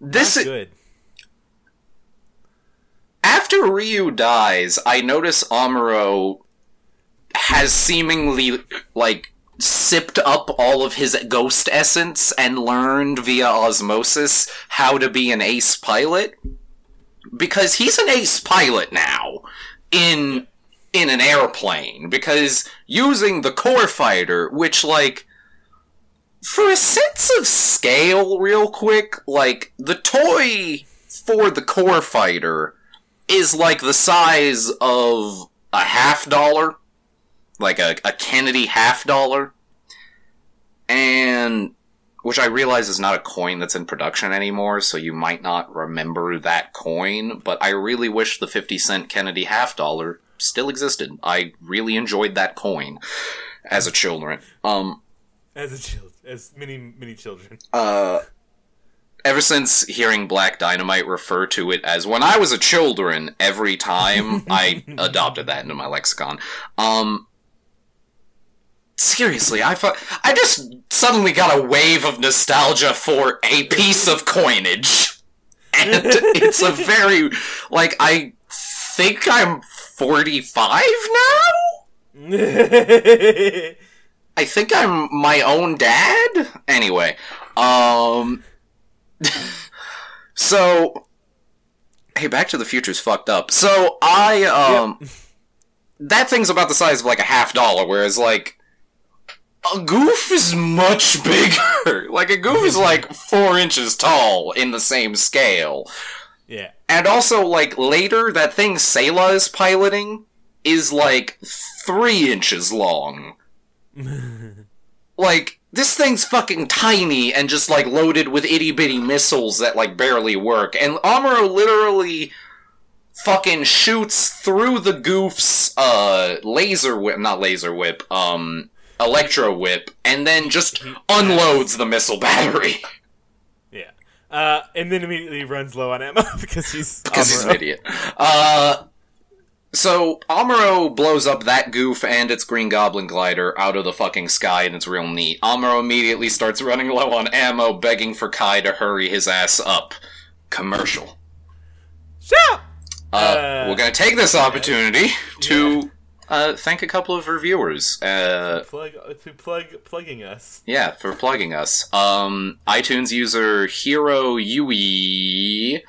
this is good. After Ryu dies, I notice Amuro has seemingly like sipped up all of his ghost essence and learned via osmosis how to be an ace pilot. Because he's an ace pilot now in in an airplane. Because using the core fighter which like for a sense of scale real quick like the toy for the core fighter is like the size of a half dollar, like a, a Kennedy half dollar, and which I realize is not a coin that's in production anymore, so you might not remember that coin, but I really wish the 50 cent Kennedy half dollar still existed. I really enjoyed that coin as a children. Um, As a child, as many many children. uh, ever since hearing Black Dynamite refer to it as when I was a children every time, (laughs) I adopted that into my lexicon. Um, seriously, I fu- I just suddenly got a wave of nostalgia for a piece of coinage. And it's a very like I think I'm 45 now? (laughs) I think I'm my own dad. Anyway, um (laughs) so hey, Back to the Future's fucked up. So I um (laughs) that thing's about the size of like a half dollar whereas like a goof is much (laughs) bigger. like a goof is like 4 inches tall in the same scale. yeah. And also, like, later, that thing Sayla is piloting is, like, three inches long. like, this thing's fucking tiny and just, like, loaded with itty bitty missiles that, like, barely work. And Amuro literally fucking shoots through the goof's, uh, laser whip, not laser whip, um, electro whip, and then just unloads the missile (laughs) battery. Yeah. Uh, and then immediately runs low on ammo (laughs) because he's because he's an idiot. Uh, so Amuro blows up that goof and its Green Goblin glider out of the fucking sky, and it's real neat. Amuro immediately starts running low on ammo, begging for Kai to hurry his ass up. Commercial. Shout! Uh, Uh, we're gonna take this opportunity to uh, thank a couple of reviewers. Uh, Plug to plug plugging us. Yeah, for plugging us. Um, iTunes user Hero Yui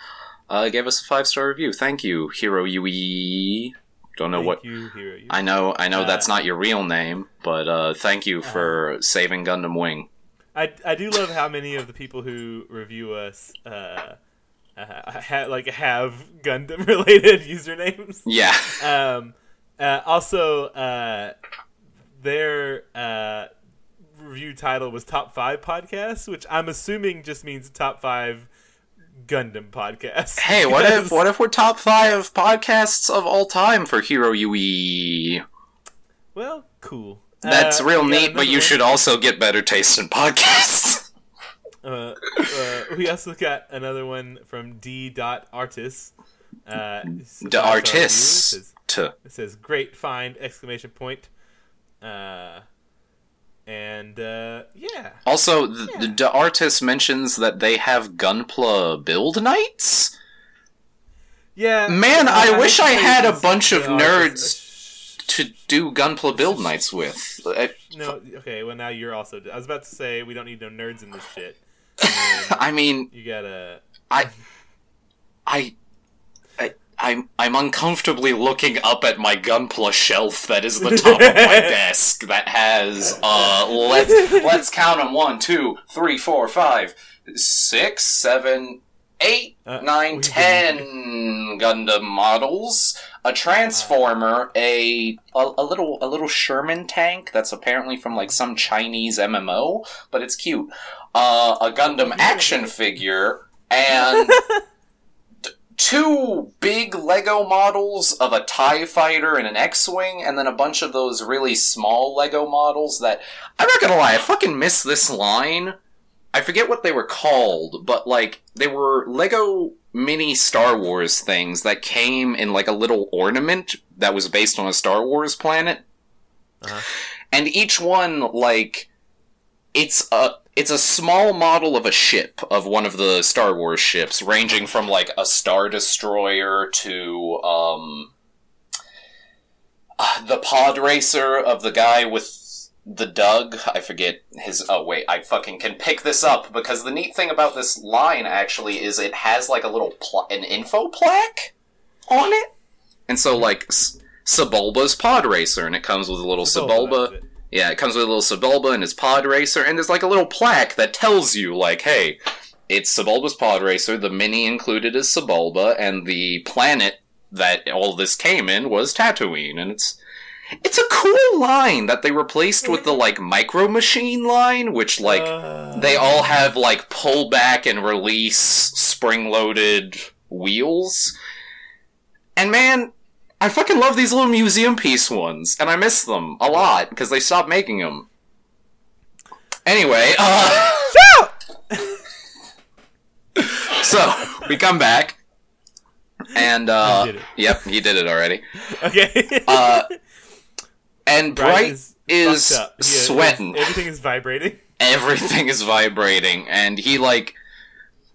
uh, gave us a five star review. Thank you, Hero Yui. Don't know Thank what you, hero. You. I know. I know Uh, that's not your real name, but uh, thank you for saving Gundam Wing. I, I do love how many of the people who review us uh, uh, ha- like have Gundam (laughs) related usernames. Yeah, Um, uh, also, uh, their uh, review title was Top Five Podcasts, which I'm assuming just means Top Five Gundam podcast. Hey, what if what if we're top five podcasts of all time for Hero Yui? Well, cool. That's Uh, real neat, but you one. should also get better taste in podcasts. (laughs) Uh, uh, we also got another one from D. Dot Artis. Uh, it's a The five-star. It says, it says "Great find!" exclamation point. Uh, and uh, yeah, also, the, Yeah. the artist mentions that they have Gunpla build nights. yeah. Man, uh, I wish I had a bunch of nerds to do Gunpla build nights with. No, okay. Well, now you're also. I was about to say we don't need no nerds in this shit. (laughs) I mean, you gotta. I, I, I, I'm I'm uncomfortably looking up at my Gunpla shelf that is the top of my (laughs) desk that has uh let's let's count them one two three four five six seven eight Uh, nine we Gundam models, a transformer, a, a a little a little Sherman tank that's apparently from like some Chinese MMO, but it's cute. Uh, a Gundam (laughs) action figure and (laughs) two big Lego models of a Tie Fighter and an X-wing, and then a bunch of those really small Lego models that I'm not gonna lie, I fucking miss this line. I forget what they were called, but like they were Lego mini Star Wars things that came in like a little ornament that was based on a Star Wars planet. Uh-huh. And each one like it's a it's a small model of a ship of one of the Star Wars ships ranging from like a star destroyer to um uh, the pod racer of the guy with the Doug. I forget his. Oh wait, I fucking can pick this up because the neat thing about this line actually is it has like a little pl- an info plaque on it, and so like S- Sebulba's pod racer, and it comes with a little Sebulba. Yeah, it comes with a little Sebulba and his pod racer, and there's like a little plaque that tells you like, hey, it's Sebulba's pod racer. The mini included is Sebulba, and the planet that all this came in was Tatooine, and it's it's a cool line that they replaced with the like micro machine line, which like Uh, they all have like pull back and release spring loaded wheels. And man, I fucking love these little museum piece ones, and I miss them a lot because they stopped making them. Anyway, uh, (laughs) so we come back, and uh, yep, he did it already. okay. Uh, and Bright Bright is- is Fucked up. Yeah, sweating. Everything is vibrating. Everything is vibrating, and he like.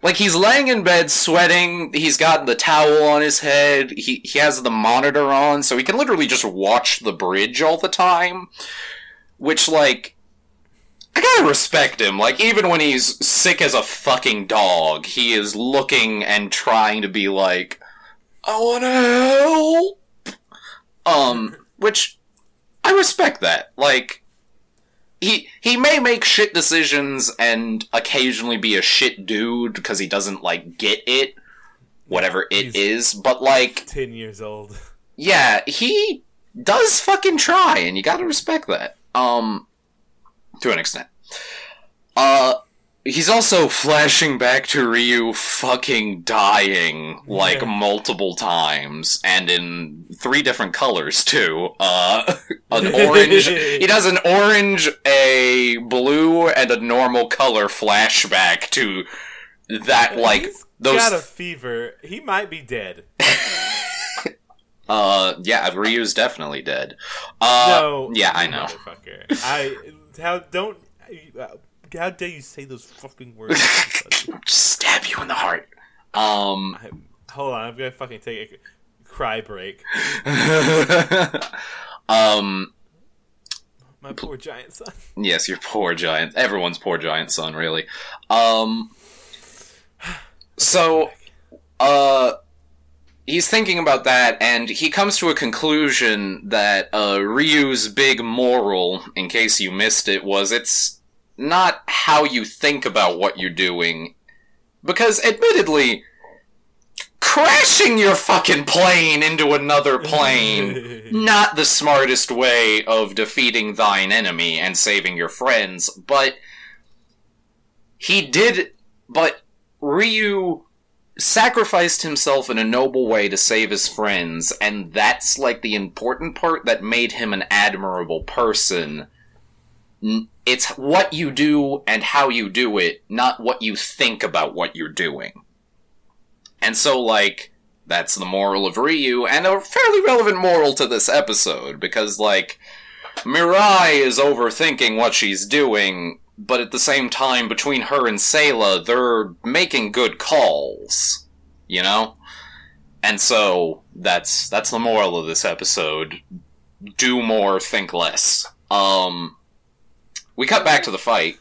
Like he's laying in bed sweating, he's got the towel on his head, he, he has the monitor on, so he can literally just watch the bridge all the time. Which, like, I gotta respect him. Like, even when he's sick as a fucking dog, he is looking and trying to be like, I wanna help. Um, which, I respect that. Like, he he may make shit decisions and occasionally be a shit dude because he doesn't like get it whatever it is but like Ten years old. yeah he does fucking try and you gotta respect that um to an extent uh he's also flashing back to Ryu fucking dying like Yeah. multiple times and in three different colors too. Uh (laughs) an orange he does an orange, a blue, and a normal color flashback to that like He's those got a fever. He might be dead. (laughs) uh yeah, Ryu's definitely dead. Uh no. yeah, I know. I how don't uh, how dare you say those fucking words? (laughs) Just stab you in the heart. Um I- Hold on, I'm gonna fucking take a cry break. (laughs) um My poor giant son. Yes, your poor giant. Everyone's poor giant son, really. Um. So, uh, he's thinking about that, and he comes to a conclusion that uh, Ryu's big moral, in case you missed it, was it's not how you think about what you're doing, because admittedly, crashing your fucking plane into another plane (laughs) not the smartest way of defeating thine enemy and saving your friends, but he did. But Ryu sacrificed himself in a noble way to save his friends, and that's like the important part that made him an admirable person. It's what you do and how you do it, not what you think about what you're doing. And so, like, that's the moral of Ryu, and a fairly relevant moral to this episode, because, like, Mirai is overthinking what she's doing, but at the same time, between her and Sayla, they're making good calls, you know? And so, that's, that's the moral of this episode. Do more, think less. Um, we cut back to the fight.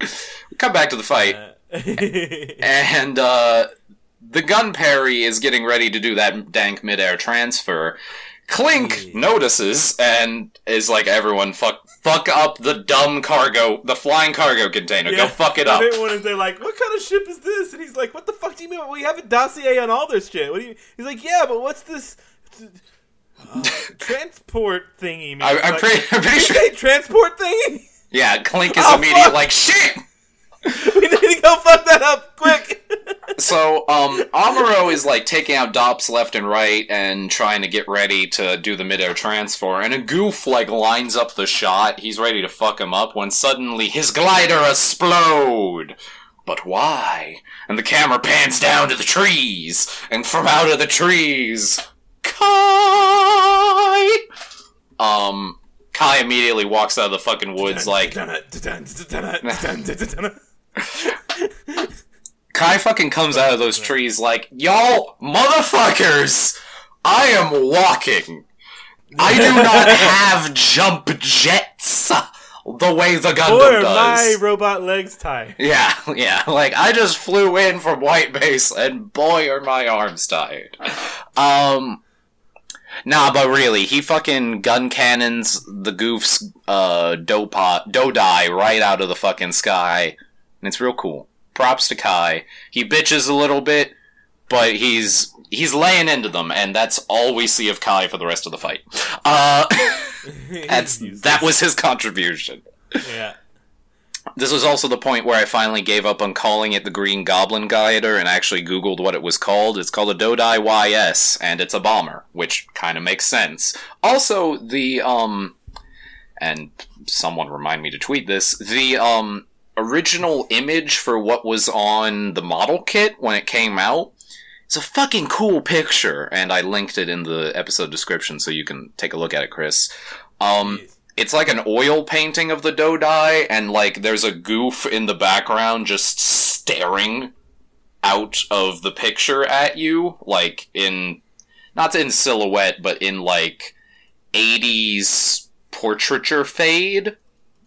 we cut back to the fight. Uh, (laughs) And uh, the Gunperry is getting ready to do that dank midair transfer. Clink Yeah. notices and is like, "Everyone, fuck, fuck up the dumb cargo, the flying cargo container. Go fuck it up." bet one is they're like, "What kind of ship is this?" And he's like, "What the fuck do you mean? We have a dossier on all this shit." What do you? He's like, "Yeah, but what's this (laughs) transport thingy?" I, I'm Like, pretty, I'm pretty sure. transport thingy? Yeah, Clink is Oh, immediately fuck. like, "Shit." (laughs) we need to go fuck that up quick. (laughs) So, um, Amuro is like taking out Dops left and right and trying to get ready to do the midair transfer, and a goof like lines up the shot. He's ready to fuck him up when suddenly his glider explode. But why? And the camera pans down to the trees, and from out of the trees, Kai. Um, Kai immediately walks out of the fucking woods like Kai fucking comes out of those trees like, y'all motherfuckers, I am walking. I do not (laughs) have jump jets the way the Gundam or does. my robot legs tie. Yeah, yeah. Like I just flew in from White Base, and boy, are my arms tired. Um, nah, but really, he fucking gun cannons the goof's uh dopot dodai right out of the fucking sky, and it's real cool. Props to Kai. He bitches a little bit, but he's he's laying into them, and that's all we see of Kai for the rest of the fight. Uh, (laughs) that's (laughs) that was his contribution. yeah. This was also the point where I finally gave up on calling it the Green Goblin Glider and actually Googled what it was called. It's called a Dodai YS, and it's a bomber, which kind of makes sense. Also, the, um, and someone remind me to tweet this, the, um, original image for what was on the model kit when it came out it's a fucking cool picture, and I linked it in the episode description so you can take a look at it, Chris. Um. It's like an oil painting of the Dodai, and like there's a goof in the background just staring out of the picture at you, like in not in silhouette, but in like 80s portraiture fade.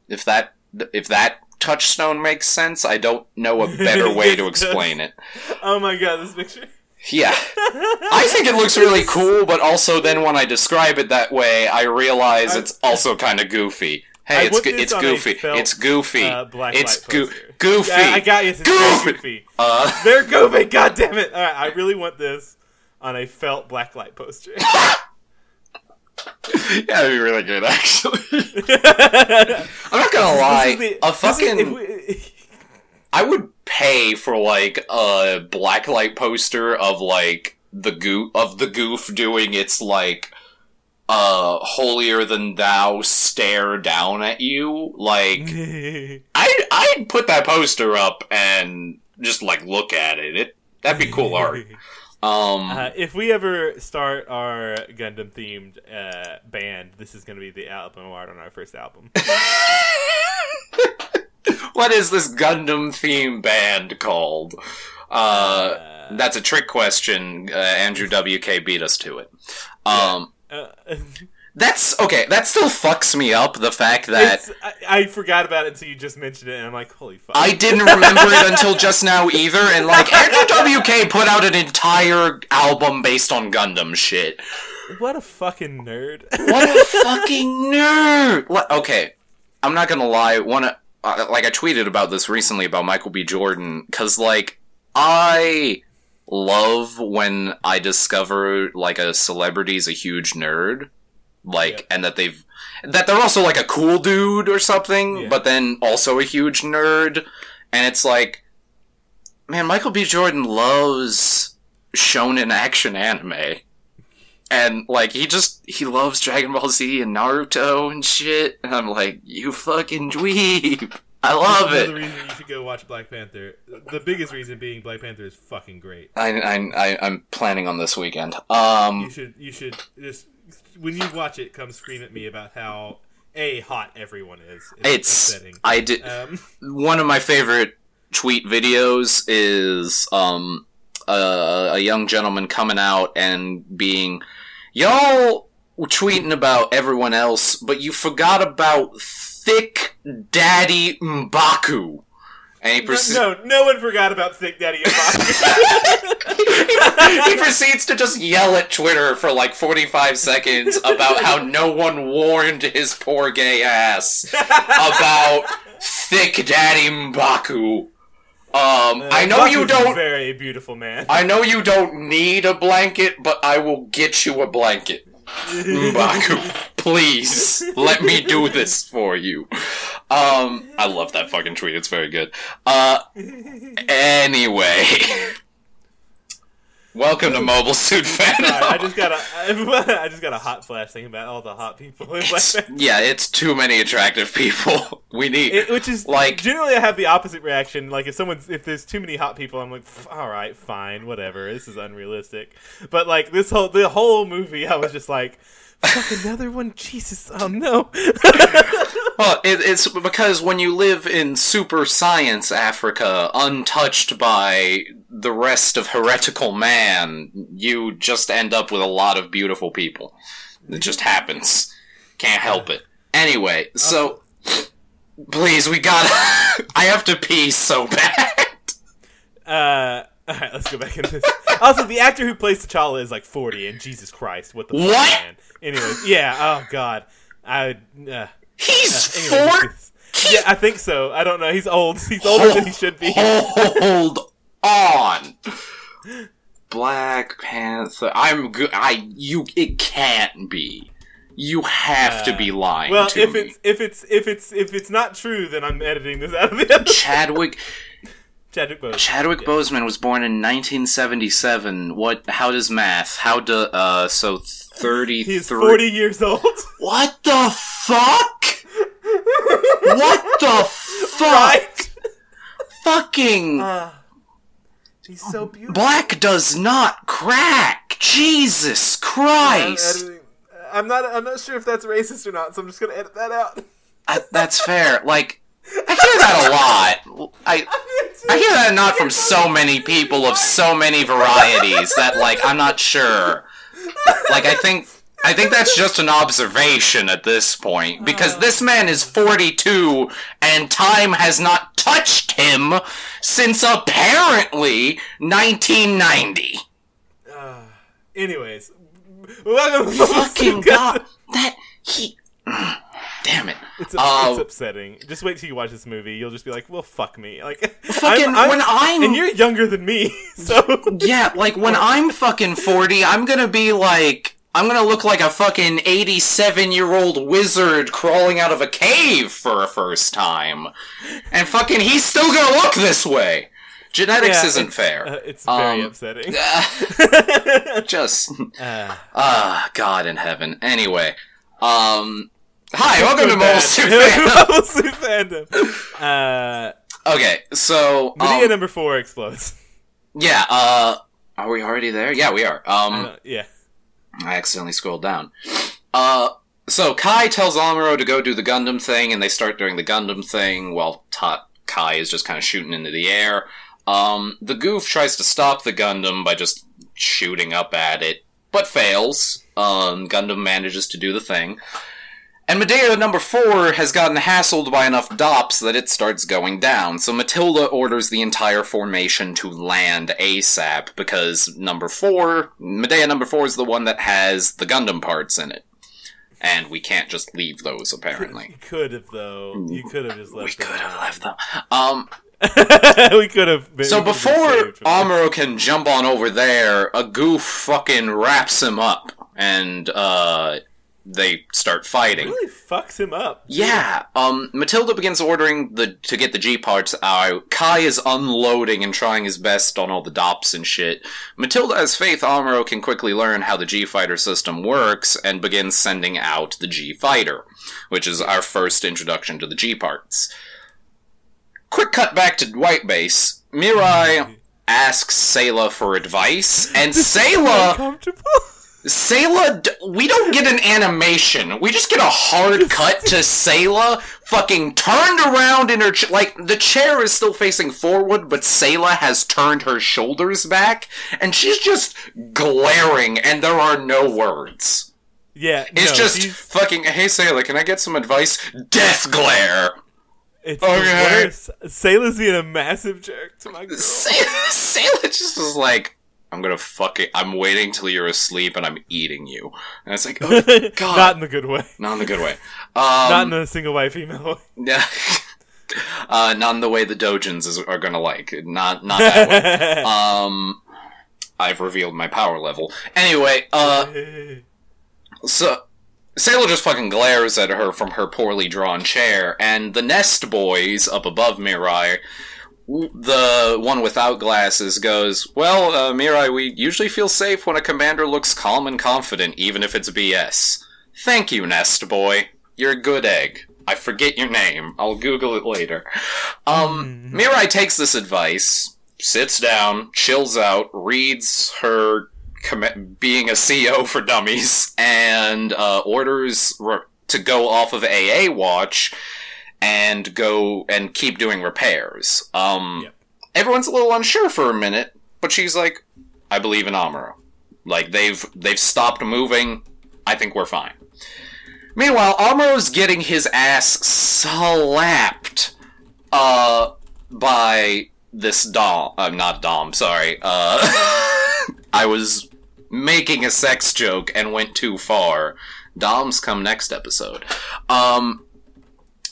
If that if that touchstone makes sense, I don't know a better way to (laughs) explain it. Oh my god, this picture. Yeah. I think it looks really cool, but also then when I describe it that way, I realize I- it's also kind of goofy. I Hey, it's go- it's goofy. felt, It's goofy. Uh, it's poster. goofy. Yeah, I got you. It's Goofy. goofy. uh, They're goofy. God damn it! All right, I really want this on a felt blacklight poster. (laughs) yeah, that'd be really good, actually. (laughs) I'm not gonna lie. a fucking. we, I would pay for like a blacklight poster of like the goof of the goof doing its like uh holier than thou stare down at you. Like (laughs) I'd I'd put that poster up and just like look at it. It that'd be cool art. (laughs) Um Uh, if we ever start our Gundam themed uh, band, this is going to be the album art on our first album. (laughs) what is this Gundam theme band called? Uh, that's a trick question. Uh, Andrew WK beat us to it. Um, Uh, (laughs) that's okay. That still fucks me up. The fact that I, I forgot about it until you just mentioned it, and I'm like, holy fuck! I didn't remember it until just now either. And like Andrew WK put out an entire album based on Gundam shit. what a fucking nerd! What a fucking nerd! What, okay, I'm not gonna lie. One, uh, like I tweeted about this recently about Michael B. Jordan because like I love when I discover like a celebrity's a huge nerd, like, and that they've that they're also like a cool dude or something, Yeah. but then also a huge nerd, and it's like, man, Michael B. Jordan loves shonen action anime. And like he just he loves Dragon Ball Z and Naruto and shit. And I'm like, you fucking dweeb. I love Another it. reason you should go watch Black Panther. The biggest reason being Black Panther is fucking great. I, I, I I'm planning on this weekend. Um, you should you should just when you watch it, come scream at me about how a hot everyone is. it's upsetting. I did Um, one of my favorite tweet videos is um a, a young gentleman coming out and being y'all tweeting about everyone else, but you forgot about thick daddy Mbaku. And he no, proceeds. no, no one forgot about Thick Daddy Mbaku. (laughs) (laughs) he proceeds to just yell at Twitter for like 45 seconds about how no one warned his poor gay ass about thick daddy Mbaku. Um, I know you don't. Very beautiful man. I know you don't need a blanket, but I will get you a blanket. Mbaku, (laughs) please let me do this for you. Um, I love that fucking tweet. It's very good. Uh, (laughs) anyway, welcome to Mobile Suit (laughs) Sorry, I just got a, (laughs) I just got a hot flash thinking about all the hot people in It's- yeah, it's too many attractive people. (laughs) We need. It, which is Like- like generally I have the opposite reaction. Like if someone's if there's too many hot people, I'm like, all right, fine, whatever. This is unrealistic. But like this whole the whole movie, I was just like, fuck another one. Jesus, oh no. Well, it, it's because when you live in super science Africa, untouched by the rest of heretical man, you just end up with a lot of beautiful people. It just happens. Can't help it. Anyway, so please, we gotta. (laughs) I have to pee so bad. Uh, all right, let's go back into this. Also, the actor who plays T'Challa is like 40, and Jesus Christ, what the fuck, What? man? Anyways, yeah. Oh God, I. Uh, He's four. yeah, I think so. I don't know. He's old. He's older than he should be. Hold on. Black Panther. I'm good. I you. It can't be. You have to be lying Well, if me. it's if it's if it's if it's not true, then I'm editing this out of the episode. Chadwick (laughs) Chadwick Boseman. Chadwick Boseman was born in 1977. What? How does math? How do? Uh, so 33. He's 40 years old. (laughs) What the fuck? what the (laughs) fuck? right? Fucking Uh, he's so oh, beautiful. black does not crack. Jesus Christ. Editing- I'm not. I'm not sure if that's racist or not, so I'm just gonna edit that out. I, that's fair. Like, I hear that a lot. I (laughs) I hear that not from so many people of so many varieties that like I'm not sure. Like I think I think that's just an observation at this point because this man is 42 and time has not touched him since apparently 1990. Anyways, welcome to Fucking god, that he Damn it. It's, Um, it's upsetting. Just wait till you watch this movie. You'll just be like, "Well, fuck me." Like, Fucking when I'm- and you're younger than me, (laughs) so Yeah, like when (laughs) I'm fucking 40, I'm gonna be like. I'm gonna look like a fucking 87 year old wizard crawling out of a cave for a first time. And fucking, he's still gonna look this way! Genetics Yeah, isn't fair. uh, it's very Um, upsetting. (laughs) (laughs) Just. Uh, Ah, God in heaven. Anyway. Um. Hi, (laughs) welcome to bad. Suit Fandom. Suit fandom. Uh, Okay, so. Um, number four explodes. yeah, uh. Are we already there? Yeah, we are. Um. Uh, yeah. I accidentally scrolled down. Uh, so Kai tells Amuro to go do the Gundam thing, and they start doing the Gundam thing while Ta- Kai is just kind of shooting into the air. Um, the goof tries to stop the Gundam by just shooting up at it, but fails. Um, Gundam manages to do the thing. And Medea number four has gotten hassled by enough DOPS that it starts going down, so Matilda orders the entire formation to land ASAP, because number four, Medea number four is the one that has the Gundam parts in it. And we can't just leave those, apparently. You could have though. You could have just left them. We could have left them. Um, we could have. so we could have been before saved from that. Amuro can jump on over there, a goof fucking wraps him up, and, uh, they start fighting. really fucks him up. Yeah, um, Matilda begins ordering the to get the G parts out. Kai is unloading and trying his best on all the DOPS and shit. Matilda has faith Amuro can quickly learn how the G fighter system works and begins sending out the G fighter, which is our first introduction to the G parts. Quick cut back to White Base. Mirai (laughs) asks Sayla for advice, and Sayla. (laughs) Sayla, we don't get an animation. We just get a hard (laughs) cut to Sayla fucking turned around in her ch- like the chair is still facing forward, but Sayla has turned her shoulders back, and she's just glaring, and there are no words. Yeah, It's no, just she's- fucking. Hey Sayla, can I get some advice? Death glare. it's Okay. Sayla's being a massive jerk to my girl. Say- (laughs) Sayla just is like. I'm gonna fuck it. I'm waiting till you're asleep and I'm eating you. And it's like, oh, (laughs) God. Not in the good way. not in the good way. (laughs) Not Um, in the single white female way. (laughs) Yeah. uh, not in the way the Dojins is, are gonna like. Not not that way. Um, I've revealed my power level. Anyway, uh, so Sayla just fucking glares at her from her poorly drawn chair, and the Nest boys up above Mirai, the one without glasses, goes, "Well, uh, Mirai, we usually feel safe when a commander looks calm and confident, even if it's BS." Thank you, Nest boy. You're a good egg. I forget your name. I'll Google it later. Um, Mirai takes this advice, sits down, chills out, reads her com- being a CEO for dummies, and uh, orders re- to go off of AA watch and go and keep doing repairs. Um, Yep. everyone's a little unsure for a minute, but she's like, "I believe in Amuro. Like they've they've stopped moving. I think we're fine." Meanwhile, Amuro's getting his ass slapped uh by this Dom. I'm not Dom, sorry. Uh (laughs) I was making a sex joke and went too far. Doms come next episode. Um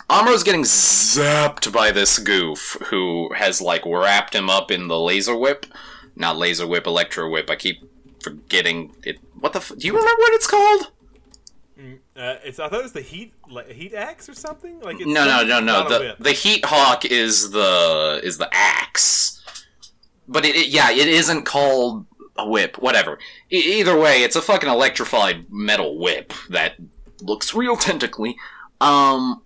Amuro's getting zapped by this goof who has like wrapped him up in the laser whip. Not laser whip, electro whip. I keep forgetting it. What the? F- Do you remember what it's called? Uh, it's. I thought it was the heat, like, heat axe or something. Like it's No, no, no, no. The the heat hawk is the is the axe, but it, it yeah, it isn't called a whip. Whatever. E- either way, it's a fucking electrified metal whip that looks real tentacly. Um,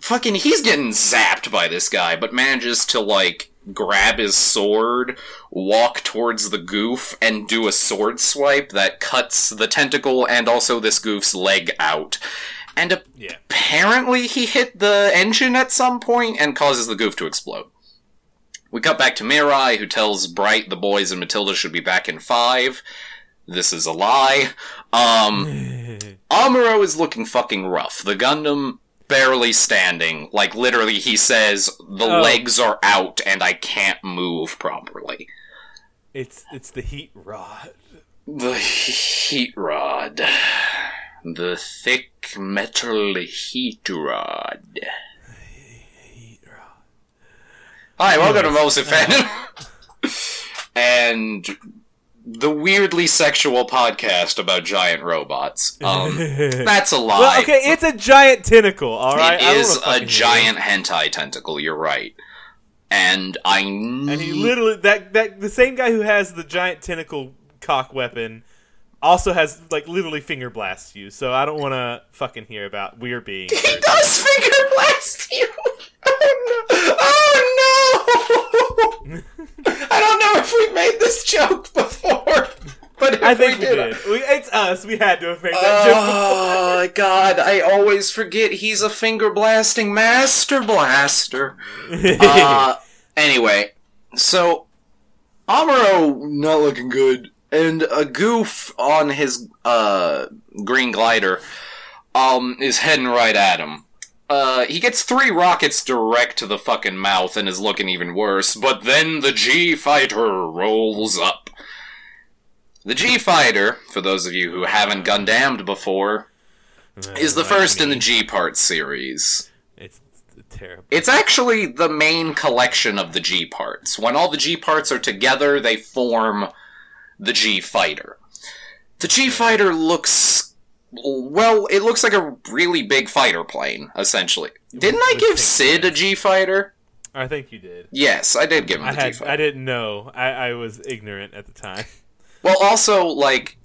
fucking, he's getting zapped by this guy, but manages to like grab his sword, walk towards the goof, and do a sword swipe that cuts the tentacle and also this goof's leg out. And Yeah. apparently he hit the engine at some point and causes the goof to explode. We cut back to Mirai, who tells Bright the boys and Matilda should be back in five. This is a lie. Um, (laughs) Amuro is looking fucking rough. The Gundam barely standing. Like literally, he says the Oh. legs are out and I can't move properly. it's it's the heat rod. The heat rod. The thick metal heat rod. Heat rod. Hi, welcome to Mostly (laughs) Fan. and the weirdly sexual podcast about giant robots. Um, (laughs) that's a lie. well, okay, it's a giant tentacle. All right, It is a hear giant hentai tentacle. You're right, and I. And he literally that that the same guy who has the giant tentacle cock weapon also has like literally finger blasts you. So I don't want to fucking hear about we're being. He does finger blast you. (laughs) Oh no! Oh no! (laughs) I don't know if we made this joke before, but if I think we we did. We, it's us. We had to have made that joke. Oh (laughs) God! I always forget he's a finger blasting master blaster. (laughs) uh, anyway, so Amuro not looking good, and a Gouf on his uh green glider um is heading right at him. Uh, he gets three rockets direct to the fucking mouth and is looking even worse, but then the G Fighter rolls up. The G Fighter, for those of you who haven't Gundammed before, is the first in the G Part series. It's terrible. It's actually the main collection of the G parts. When all the G parts are together, they form the G Fighter. The G Fighter looks. Well, it looks like a really big fighter plane, essentially. Didn't I give Sid a G Fighter? I think you did. Yes, I did give him I the G. Fighter. I didn't know. I, I was ignorant at the time. (laughs) Well, also, like,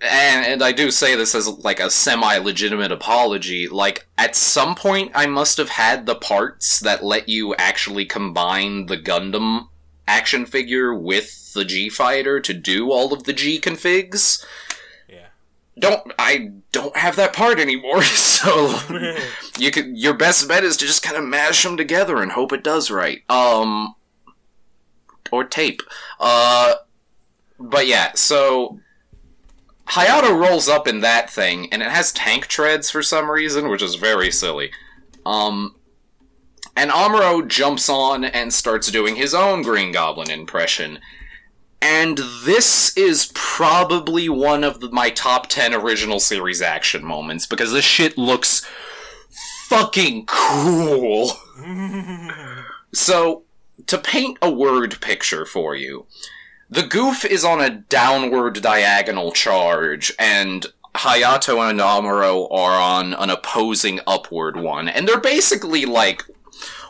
and, and I do say this as like a semi-legitimate apology. Like, at some point, I must have had the parts that let you actually combine the Gundam action figure with the G fighter to do all of the G configs. Don't I don't have that part anymore, (laughs) so (laughs) you could your best bet is to just kind of mash them together and hope it does right. Um, or tape. Uh, but yeah, so Hayato rolls up in that thing, and it has tank treads for some reason, which is very silly. Um, and Amuro jumps on and starts doing his own Green Goblin impression. And this is probably one of the, my top 10 original series action moments because this shit looks fucking cool. (laughs) so, to paint a word picture for you, the Gouf is on a downward diagonal charge, and Hayato and Amuro are on an opposing upward one, and they're basically like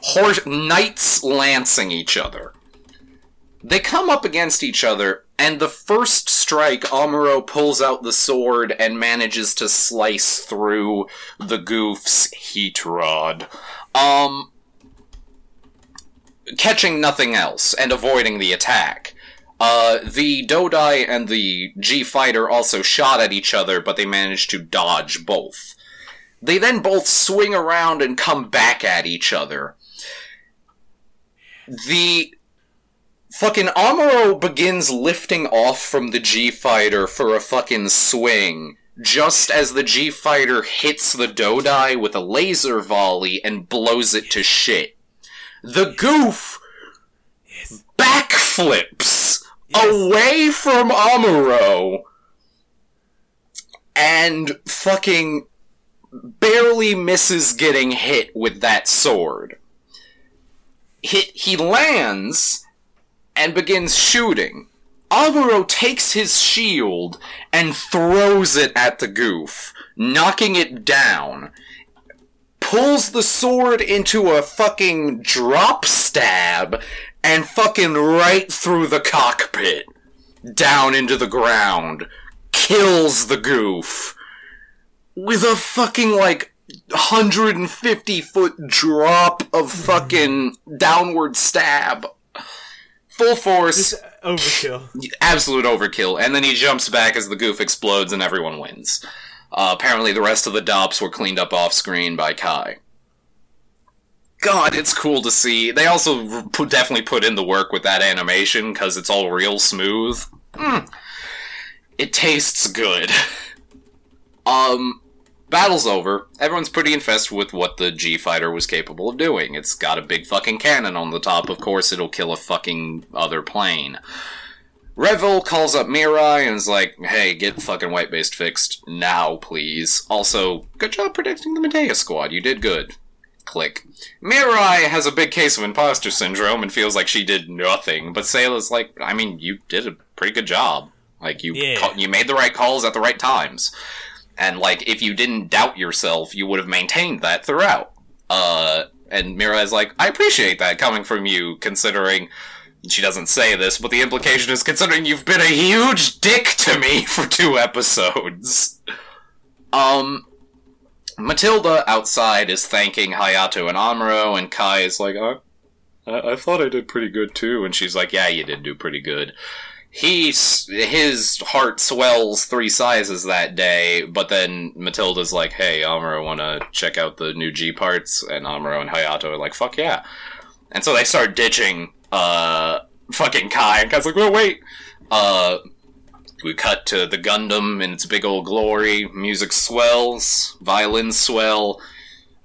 horse knights lancing each other. They come up against each other, and the first strike, Amuro pulls out the sword and manages to slice through the Gouf's heat rod. Um, catching nothing else and avoiding the attack. Uh, the Dodai and the G Fighter also shot at each other, but they managed to dodge both. They then both swing around and come back at each other. The fucking Amuro begins lifting off from the G Fighter for a fucking swing, just as the G Fighter hits the Dodai with a laser volley and blows it to shit. The Gouf backflips away from Amuro and fucking barely misses getting hit with that sword. Hit, he lands and begins shooting. Amuro takes his shield and throws it at the Gouf, knocking it down. Pulls the sword into a fucking drop stab and fucking right through the cockpit. Down into the ground. Kills the Gouf. With a fucking like 150 foot drop of fucking downward stab. Full force, Just overkill. (laughs) absolute overkill, and then he jumps back as the Gouf explodes and everyone wins. Uh, apparently, the rest of the Dopps were cleaned up off screen by Kai. God, it's cool to see. They also put, definitely put in the work with that animation because it's all real smooth. Mm. It tastes good. (laughs) um, battle's over. Everyone's pretty infested with what the G fighter was capable of doing. It's got a big fucking cannon on the top. Of course, it'll kill a fucking other plane. Revil calls up Mirai and is like, hey, get fucking White Base fixed now, please. Also, good job predicting the Medea squad. You did good. Click. Mirai has a big case of imposter syndrome and feels like she did nothing, but Sayla's like, I mean, you did a pretty good job. Like, you, Yeah. ca- you made the right calls at the right times. And, like, if you didn't doubt yourself, you would have maintained that throughout. Uh, and Mirai is like, I appreciate that coming from you, considering she doesn't say this, but the implication is considering you've been a huge dick to me (laughs) for two episodes. Um, Matilda outside is thanking Hayato and Amuro, and Kai is like, I, I, I thought I did pretty good too, and she's like, Yeah, you did do pretty good. He, his heart swells three sizes that day, but then Matilda's like, Hey, Amuro, wanna check out the new G parts? And Amuro and Hayato are like, Fuck yeah. And so they start ditching uh fucking Kai and Kai's like, well wait. Uh we cut to the Gundam in its big old glory, music swells, violins swell,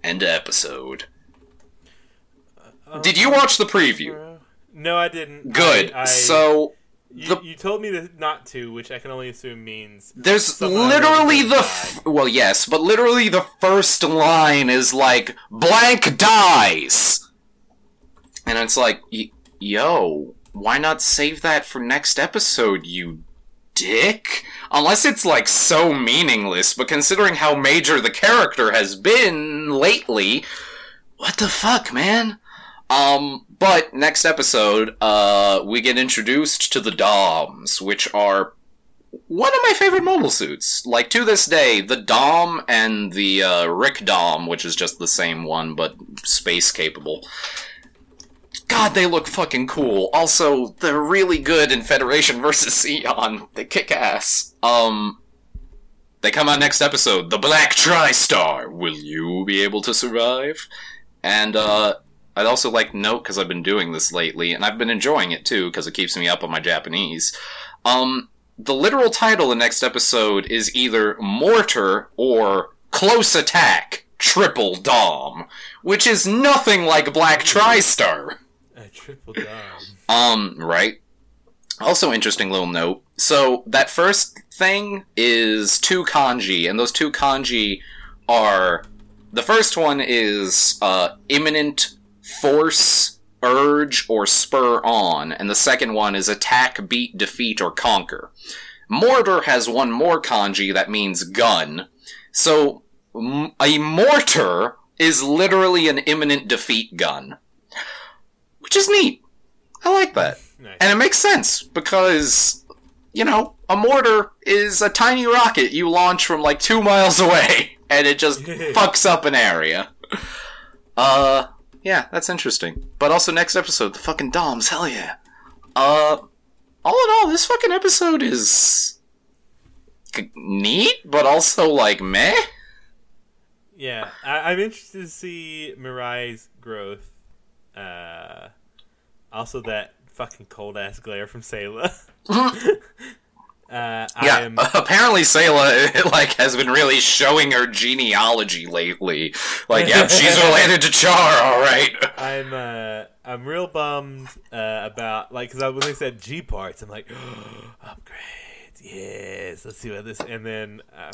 end episode. Did you watch the preview? No, I didn't. Good. I, I- so you, the- you told me to, not to, which I can only assume means there's literally the f- well yes, but literally the first line is like blank dies. And it's like y- yo, why not save that for next episode, you dick? Unless it's like so meaningless, but considering how major the character has been lately, what the fuck, man? Um, but next episode, uh, we get introduced to the Doms, which are one of my favorite mobile suits. Like to this day, the Dom and the uh, Rick Dom, which is just the same one but space capable. God, they look fucking cool. Also, they're really good in Federation (laughs) versus Zeon. They kick ass. Um, they come out next episode. The Black TriStar. Will you be able to survive? And uh, I'd also like to note because I've been doing this lately, and I've been enjoying it too because it keeps me up on my Japanese. Um, the literal title of next episode is either Mortar or Close Attack Triple Dom, which is nothing like Black TriStar. a triple dom. Um, right. Also, interesting little note. So that first thing is two kanji, and those two kanji are the first one is uh, imminent force, urge, or spur on, and the second one is attack, beat, defeat, or conquer. Mortar has one more kanji that means gun. So a mortar is literally an imminent defeat gun, which is neat. I like that. Nice. And it makes sense because, you know, a mortar is a tiny rocket you launch from like two miles away (laughs) and it just (laughs) fucks up an area. Uh, yeah, that's interesting. But also, next episode, the fucking Doms, hell yeah. Uh, all in all, this fucking episode is neat, but also like meh. Yeah, I, I'm interested to see Mirai's growth. Uh, also, that fucking cold ass glare from Sayla. (laughs) (laughs) uh, Yeah, I'm, (laughs) apparently Sayla (laughs) like has been really showing her genealogy lately. Like, yeah, (laughs) she's related to Char, all right. I'm, uh, I'm real bummed uh, about like because when they said G parts, I'm like (gasps) upgrades. Yes, let's see what this. And then uh,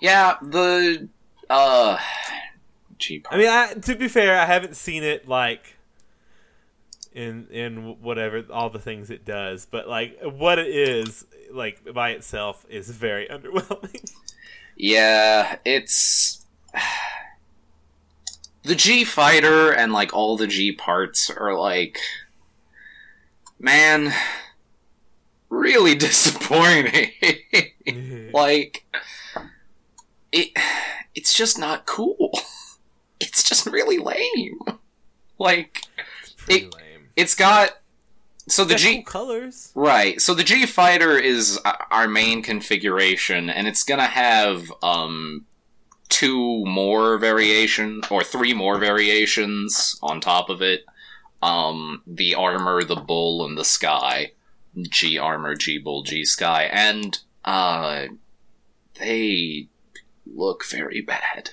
Yeah, the uh, G I mean, I, mean to be fair, I haven't seen it like in in whatever all the things it does, but like what it is like by itself is very (laughs) underwhelming. Yeah, it's (sighs) the G fighter and like all the G parts are like man really (laughs) disappointing. Mm-hmm. like it it's just not cool. (laughs) It's just really lame. like Pretty It- lame. It's got so the Got G colors. Right. So the G Fighter is uh, our main configuration, and it's gonna have um two more variation or three more variations on top of it. Um, the armor, the bull, and the sky. G armor, G bull, G sky, and uh, they look very bad.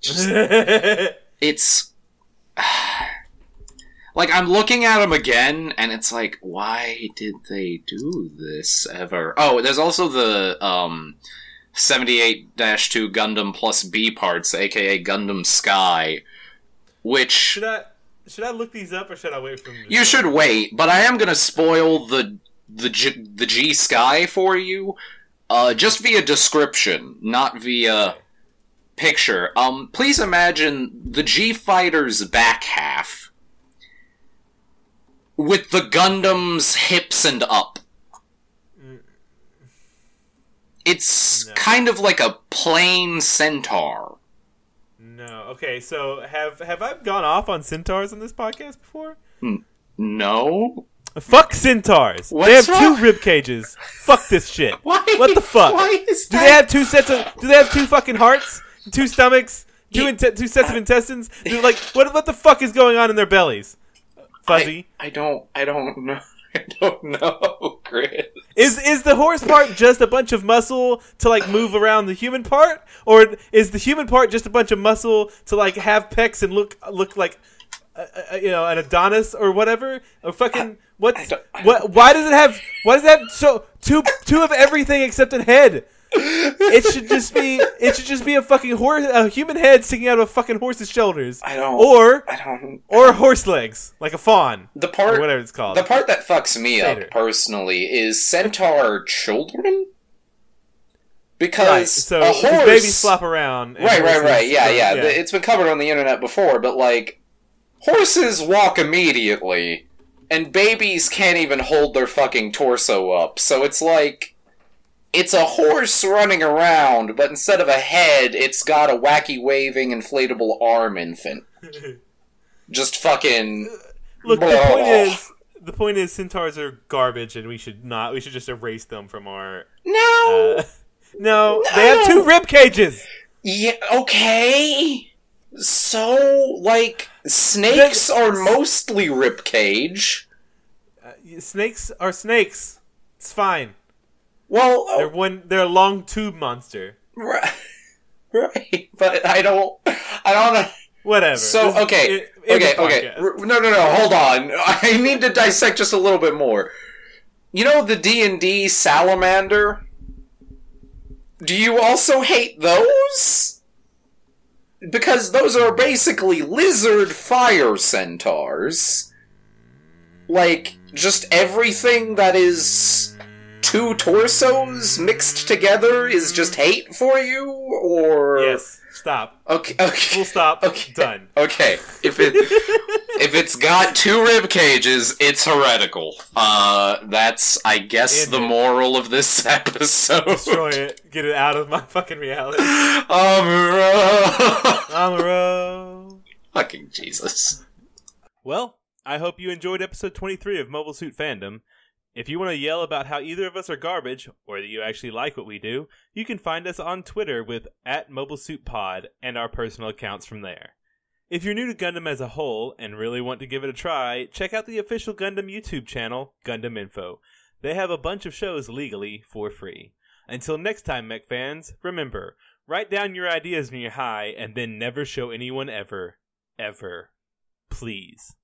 Just- (laughs) it's (sighs) like I'm looking at them again, and it's like, why did they do this ever? Oh, there's also the um, 78-2 Gundam plus B parts, aka Gundam Sky, which should I should I look these up or should I wait for you show? should wait. But I am gonna spoil the the G, the G Sky for you, uh, just via description, not via picture. Um, please imagine the G Fighter's back half with the Gundam's hips and up. Mm. It's No. kind of like a plain centaur. No. Okay. So have have I gone off on centaurs on this podcast before? Hmm. No, Fuck centaurs. What's they have wrong? two rib cages. Fuck this shit. (laughs) why? What the fuck? Why is Do they have two sets of? Do they have two fucking hearts? Two stomachs? Two inte- two sets of intestines? Like what? What the fuck is going on in their bellies? Fuzzy. I, I don't. I don't (laughs) know. I don't know, Chris. Is is the horse part just a bunch of muscle to like move around the human part, or is the human part just a bunch of muscle to like have pecs and look look like uh, uh, you know an Adonis or whatever? Or fucking what's what? Why does it have? Why does it have so two two of everything except a head? It should just be it should just be a fucking horse a human head sticking out of a fucking horse's shoulders, I don't. or I don't. or horse legs like a faun The or part. whatever it's called. The part that fucks me Satyr. up personally is centaur children. Because right, so a horse. babies flop around. right, right, right. Yeah, go- yeah, It's been covered on the internet before, but like, horses walk immediately, and babies can't even hold their fucking torso up. So it's like, it's a horse running around, but instead of a head, it's got a wacky waving inflatable arm infant. Just fucking. Look, the point is, the point is, centaurs are garbage, and we should not. We should just erase them from our. No! Uh, (laughs) no, they have two rib cages. Yeah, okay. So, like, snakes are mostly ribcage. Uh, snakes are snakes. It's fine. Well, They're oh. one. They're a long tube monster. Right, (laughs) right, but I don't, I don't know. Whatever. So okay, it- in okay, okay. podcast. No, no, no. Hold on. (laughs) I need to dissect just a little bit more. You know the D and D salamander. Do you also hate those? Because those are basically lizard fire centaurs. Like just everything that is two torsos mixed together is just hate for you, or Yes. Stop. Okay, okay. Full stop. Okay. Done. Okay, if it (laughs) if it's got two rib cages, it's heretical. Uh, that's I guess the moral of this (laughs) episode. Destroy it. Get it out of my fucking reality. Amuro. Amaro. Fucking Jesus. Well, I hope you enjoyed episode 23 of Mobile Suit Fandom. If you want to yell about how either of us are garbage, or that you actually like what we do, you can find us on Twitter with at MobileSuitPod and our personal accounts from there. If you're new to Gundam as a whole and really want to give it a try, check out the official Gundam YouTube channel, Gundam Info. They have a bunch of shows legally for free. Until next time, mech fans, remember, write down your ideas when you're high and then never show anyone ever. Ever. Please.